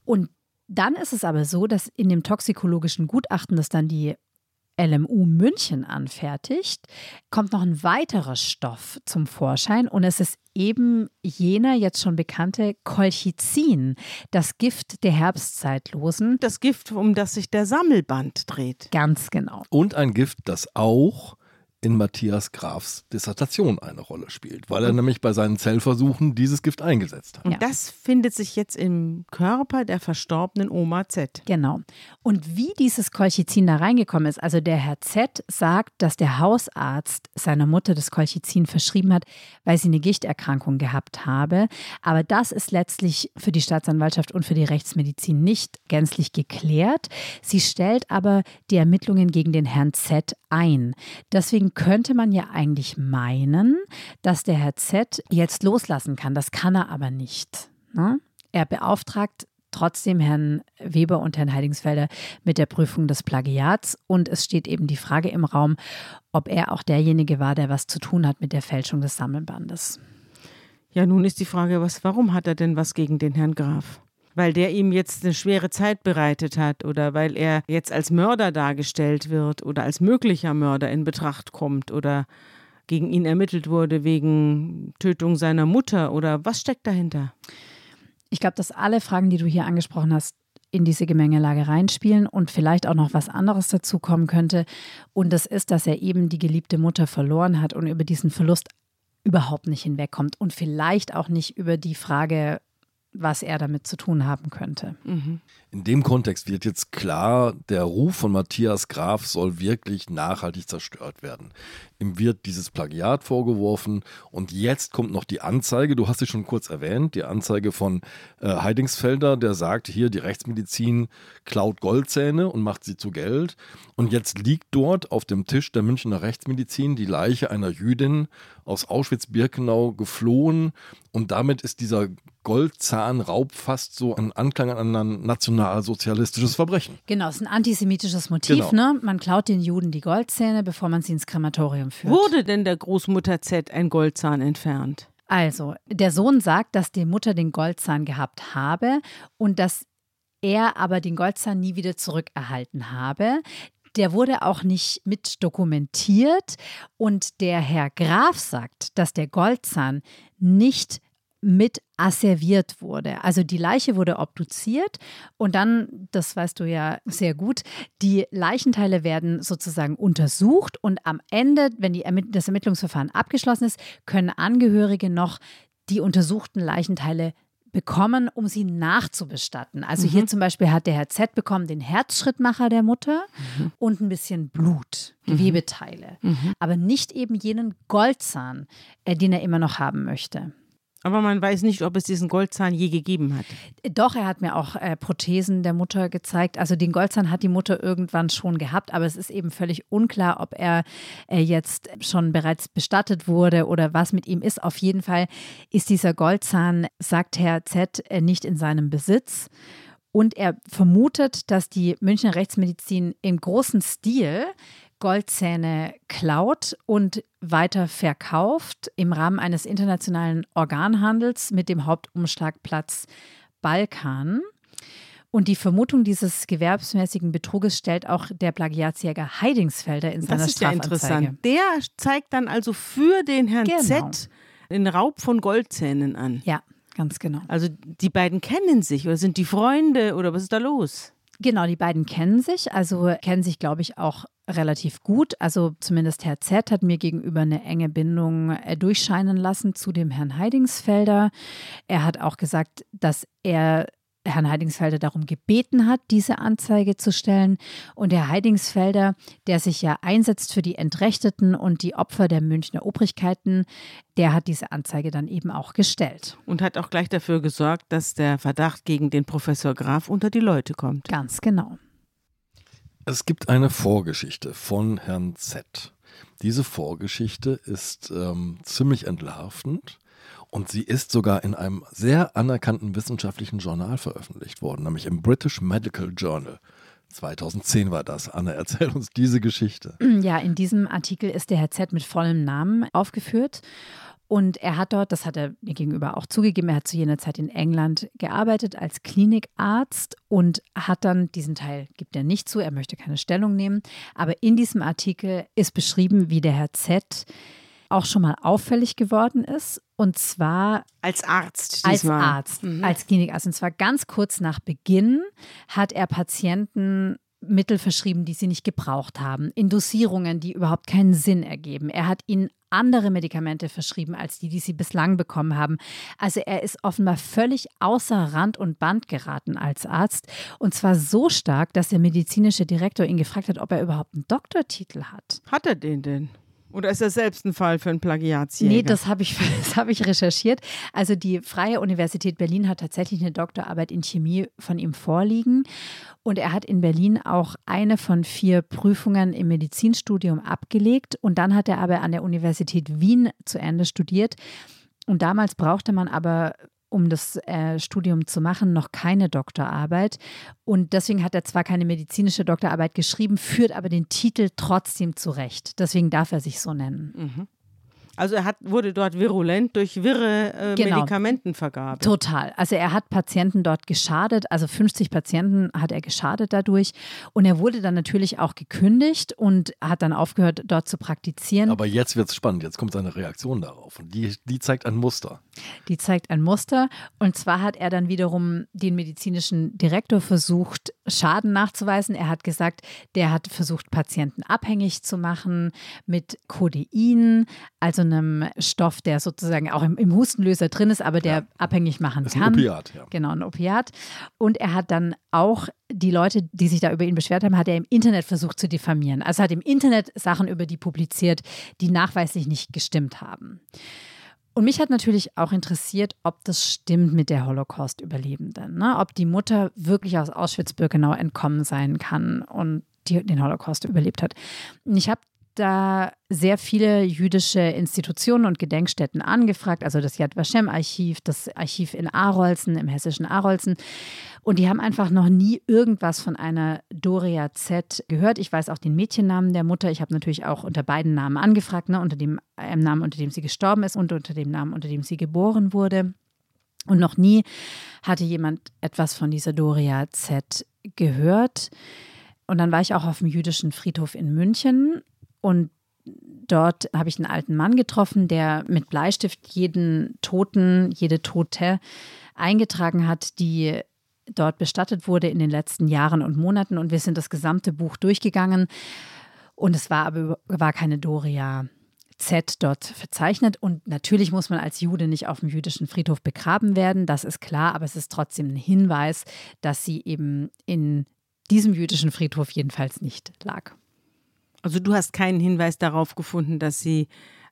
Und dann ist es aber so, dass in dem toxikologischen Gutachten, das dann die LMU München anfertigt, kommt noch ein weiterer Stoff zum Vorschein und es ist eben jener jetzt schon bekannte Colchicin, das Gift der Herbstzeitlosen. Das Gift, um das sich der Sammelband dreht. Ganz genau. Und ein Gift, das auch in Matthias Grafs Dissertation eine Rolle spielt, weil er nämlich bei seinen Zellversuchen dieses Gift eingesetzt hat. Und Ja. das findet sich jetzt im Körper der verstorbenen Oma Z. Genau. Und wie dieses Colchicin da reingekommen ist, also der Herr Z sagt, dass der Hausarzt seiner Mutter das Colchicin verschrieben hat, weil sie eine Gichterkrankung gehabt habe. Aber das ist letztlich für die Staatsanwaltschaft und für die Rechtsmedizin nicht gänzlich geklärt. Sie stellt aber die Ermittlungen gegen den Herrn Z ein. Deswegen könnte man ja eigentlich meinen, dass der Herr Z jetzt loslassen kann. Das kann er aber nicht. Ne? Er beauftragt trotzdem Herrn Weber und Herrn Heidingsfelder mit der Prüfung des Plagiats. Und es steht eben die Frage im Raum, ob er auch derjenige war, der was zu tun hat mit der Fälschung des Sammelbandes. Ja, nun ist die Frage, was, warum hat er denn was gegen den Herrn Graf? Weil der ihm jetzt eine schwere Zeit bereitet hat oder weil er jetzt als Mörder dargestellt wird oder als möglicher Mörder in Betracht kommt oder gegen ihn ermittelt wurde wegen Tötung seiner Mutter oder was steckt dahinter? Ich glaube, dass alle Fragen, die du hier angesprochen hast, in diese Gemengelage reinspielen und vielleicht auch noch was anderes dazu kommen könnte. Und das ist, dass er eben die geliebte Mutter verloren hat und über diesen Verlust überhaupt nicht hinwegkommt und vielleicht auch nicht über die Frage, was er damit zu tun haben könnte. In dem Kontext wird jetzt klar, der Ruf von Matthias Graf soll wirklich nachhaltig zerstört werden. Ihm wird dieses Plagiat vorgeworfen und jetzt kommt noch die Anzeige, du hast sie schon kurz erwähnt, die Anzeige von äh, Heidingsfelder, der sagt, hier die Rechtsmedizin klaut Goldzähne und macht sie zu Geld. Und jetzt liegt dort auf dem Tisch der Münchner Rechtsmedizin die Leiche einer Jüdin aus Auschwitz-Birkenau geflohen und damit ist dieser Goldzahnraub fast so ein Anklang an ein nationalsozialistisches Verbrechen. Genau, es ist ein antisemitisches Motiv. Genau. Ne? Man klaut den Juden die Goldzähne, bevor man sie ins Krematorium führt. Wurde denn der Großmutter Z ein Goldzahn entfernt? Also, der Sohn sagt, dass die Mutter den Goldzahn gehabt habe und dass er aber den Goldzahn nie wieder zurückerhalten habe. Der wurde auch nicht mit dokumentiert und der Herr Graf sagt, dass der Goldzahn nicht mit asserviert wurde. Also die Leiche wurde obduziert und dann, das weißt du ja sehr gut, die Leichenteile werden sozusagen untersucht und am Ende, wenn die das Ermittlungsverfahren abgeschlossen ist, können Angehörige noch die untersuchten Leichenteile bekommen, um sie nachzubestatten. Also hier zum Beispiel hat der Herr Z bekommen den Herzschrittmacher der Mutter und ein bisschen Blut, Gewebeteile, aber nicht eben jenen Goldzahn, äh, den er immer noch haben möchte. Aber man weiß nicht, ob es diesen Goldzahn je gegeben hat. Doch, er hat mir auch äh, Prothesen der Mutter gezeigt. Also den Goldzahn hat die Mutter irgendwann schon gehabt, aber es ist eben völlig unklar, ob er äh, jetzt schon bereits bestattet wurde oder was mit ihm ist. Auf jeden Fall ist dieser Goldzahn, sagt Herr Z, äh, nicht in seinem Besitz. Und er vermutet, dass die Münchner Rechtsmedizin im großen Stil Goldzähne klaut und weiter verkauft im Rahmen eines internationalen Organhandels mit dem Hauptumschlagplatz Balkan. Und die Vermutung dieses gewerbsmäßigen Betruges stellt auch der Plagiatsjäger Heidingsfelder in seiner Das ist ja Strafanzeige. interessant. Der zeigt dann also für den Herrn Genau. Z den Raub von Goldzähnen an. Ja, ganz genau. Also die beiden kennen sich oder sind die Freunde oder was ist da los? Genau, die beiden kennen sich, also kennen sich, glaube ich, auch relativ gut. Also zumindest Herr Z hat mir gegenüber eine enge Bindung äh, durchscheinen lassen zu dem Herrn Heidingsfelder. Er hat auch gesagt, dass er Herrn Heidingsfelder darum gebeten hat, diese Anzeige zu stellen. Und Herr Heidingsfelder, der sich ja einsetzt für die Entrechteten und die Opfer der Münchner Obrigkeiten, der hat diese Anzeige dann eben auch gestellt. Und hat auch gleich dafür gesorgt, dass der Verdacht gegen den Professor Graf unter die Leute kommt. Ganz genau. Es gibt eine Vorgeschichte von Herrn Z. Diese Vorgeschichte ist ähm, ziemlich entlarvend und sie ist sogar in einem sehr anerkannten wissenschaftlichen Journal veröffentlicht worden, nämlich im British Medical Journal. 2010 war das. Anne, erzähl uns diese Geschichte. Ja, in diesem Artikel ist der Herr Z mit vollem Namen aufgeführt. Und er hat dort, das hat er mir gegenüber auch zugegeben, er hat zu jener Zeit in England gearbeitet als Klinikarzt und hat dann diesen Teil, gibt er nicht zu, er möchte keine Stellung nehmen. Aber in diesem Artikel ist beschrieben, wie der Herr Z auch schon mal auffällig geworden ist. Und zwar als Arzt. Diesmal. Als Arzt, mhm. als Klinikarzt. Und zwar ganz kurz nach Beginn hat er Patienten Mittel verschrieben, die sie nicht gebraucht haben, in Dosierungen, die überhaupt keinen Sinn ergeben. Er hat ihnen andere Medikamente verschrieben als die, die sie bislang bekommen haben. Also er ist offenbar völlig außer Rand und Band geraten als Arzt. Und zwar so stark, dass der medizinische Direktor ihn gefragt hat, ob er überhaupt einen Doktortitel hat. Hat er den denn? Oder ist das selbst ein Fall für einen Plagiatsjäger? Nee, das habe ich, hab ich recherchiert. Also die Freie Universität Berlin hat tatsächlich eine Doktorarbeit in Chemie von ihm vorliegen. Und er hat in Berlin auch eine von vier Prüfungen im Medizinstudium abgelegt. Und dann hat er aber an der Universität Wien zu Ende studiert. Und damals brauchte man aber um das äh, Studium zu machen, noch keine Doktorarbeit. Und deswegen hat er zwar keine medizinische Doktorarbeit geschrieben, führt aber den Titel trotzdem zurecht. Deswegen darf er sich so nennen. Mhm. Also er hat, wurde dort virulent durch wirre äh, genau. Medikamentenvergabe. Total. Also er hat Patienten dort geschadet, also 50 Patienten hat er geschadet dadurch. Und er wurde dann natürlich auch gekündigt und hat dann aufgehört, dort zu praktizieren. Aber jetzt wird es spannend, jetzt kommt seine Reaktion darauf. Und die, die zeigt ein Muster. Die zeigt ein Muster. Und zwar hat er dann wiederum den medizinischen Direktor versucht, Schaden nachzuweisen. Er hat gesagt, der hat versucht, Patienten abhängig zu machen mit Codein, also einem Stoff, der sozusagen auch im, im Hustenlöser drin ist, aber der ja. abhängig machen das ist kann. Ein Opiat, ja. Genau, ein Opiat. Und er hat dann auch die Leute, die sich da über ihn beschwert haben, hat er im Internet versucht zu diffamieren. Also hat im Internet Sachen über die publiziert, die nachweislich nicht gestimmt haben. Und mich hat natürlich auch interessiert, ob das stimmt mit der Holocaust-Überlebenden. Ne? Ob die Mutter wirklich aus Auschwitz-Birkenau entkommen sein kann und die den Holocaust überlebt hat. Und ich habe da sehr viele jüdische Institutionen und Gedenkstätten angefragt, also das Yad Vashem Archiv, das Archiv in Arolsen, im hessischen Arolsen. Und die haben einfach noch nie irgendwas von einer Doria Z gehört. Ich weiß auch den Mädchennamen der Mutter. Ich habe natürlich auch unter beiden Namen angefragt, ne, unter dem äh, Namen, unter dem sie gestorben ist und unter dem Namen, unter dem sie geboren wurde. Und noch nie hatte jemand etwas von dieser Doria Z gehört. Und dann war ich auch auf dem jüdischen Friedhof in München und dort habe ich einen alten Mann getroffen, der mit Bleistift jeden Toten, jede Tote eingetragen hat, die dort bestattet wurde in den letzten Jahren und Monaten. Und wir sind das gesamte Buch durchgegangen. Und es war aber war keine Doria Z dort verzeichnet. Und natürlich muss man als Jude nicht auf dem jüdischen Friedhof begraben werden, das ist klar, aber es ist trotzdem ein Hinweis, dass sie eben in diesem jüdischen Friedhof jedenfalls nicht lag. Also du hast keinen Hinweis darauf gefunden, dass sie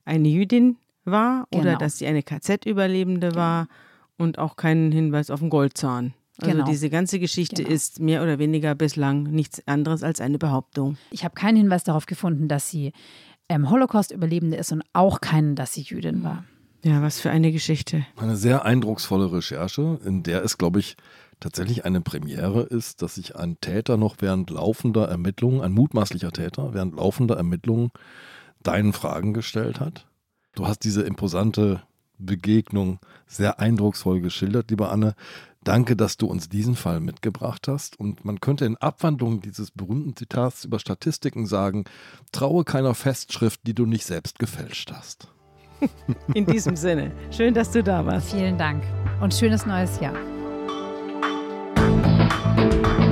eine Jüdin war genau. oder dass sie eine KZ-Überlebende genau. war und auch keinen Hinweis auf einen Goldzahn. Also genau. diese ganze Geschichte genau. ist mehr oder weniger bislang nichts anderes als eine Behauptung. Ich habe keinen Hinweis darauf gefunden, dass sie ähm, Holocaust-Überlebende ist und auch keinen, dass sie Jüdin war. Ja, was für eine Geschichte. Eine sehr eindrucksvolle Recherche, in der es, glaube ich, tatsächlich eine Premiere ist, dass sich ein Täter noch während laufender Ermittlungen, ein mutmaßlicher Täter, während laufender Ermittlungen deinen Fragen gestellt hat. Du hast diese imposante Begegnung sehr eindrucksvoll geschildert, liebe Anne. Danke, dass du uns diesen Fall mitgebracht hast. Und man könnte in Abwandlung dieses berühmten Zitats über Statistiken sagen, traue keiner Festschrift, die du nicht selbst gefälscht hast. In diesem Sinne, schön, dass du da warst. Vielen Dank und schönes neues Jahr. Thank you.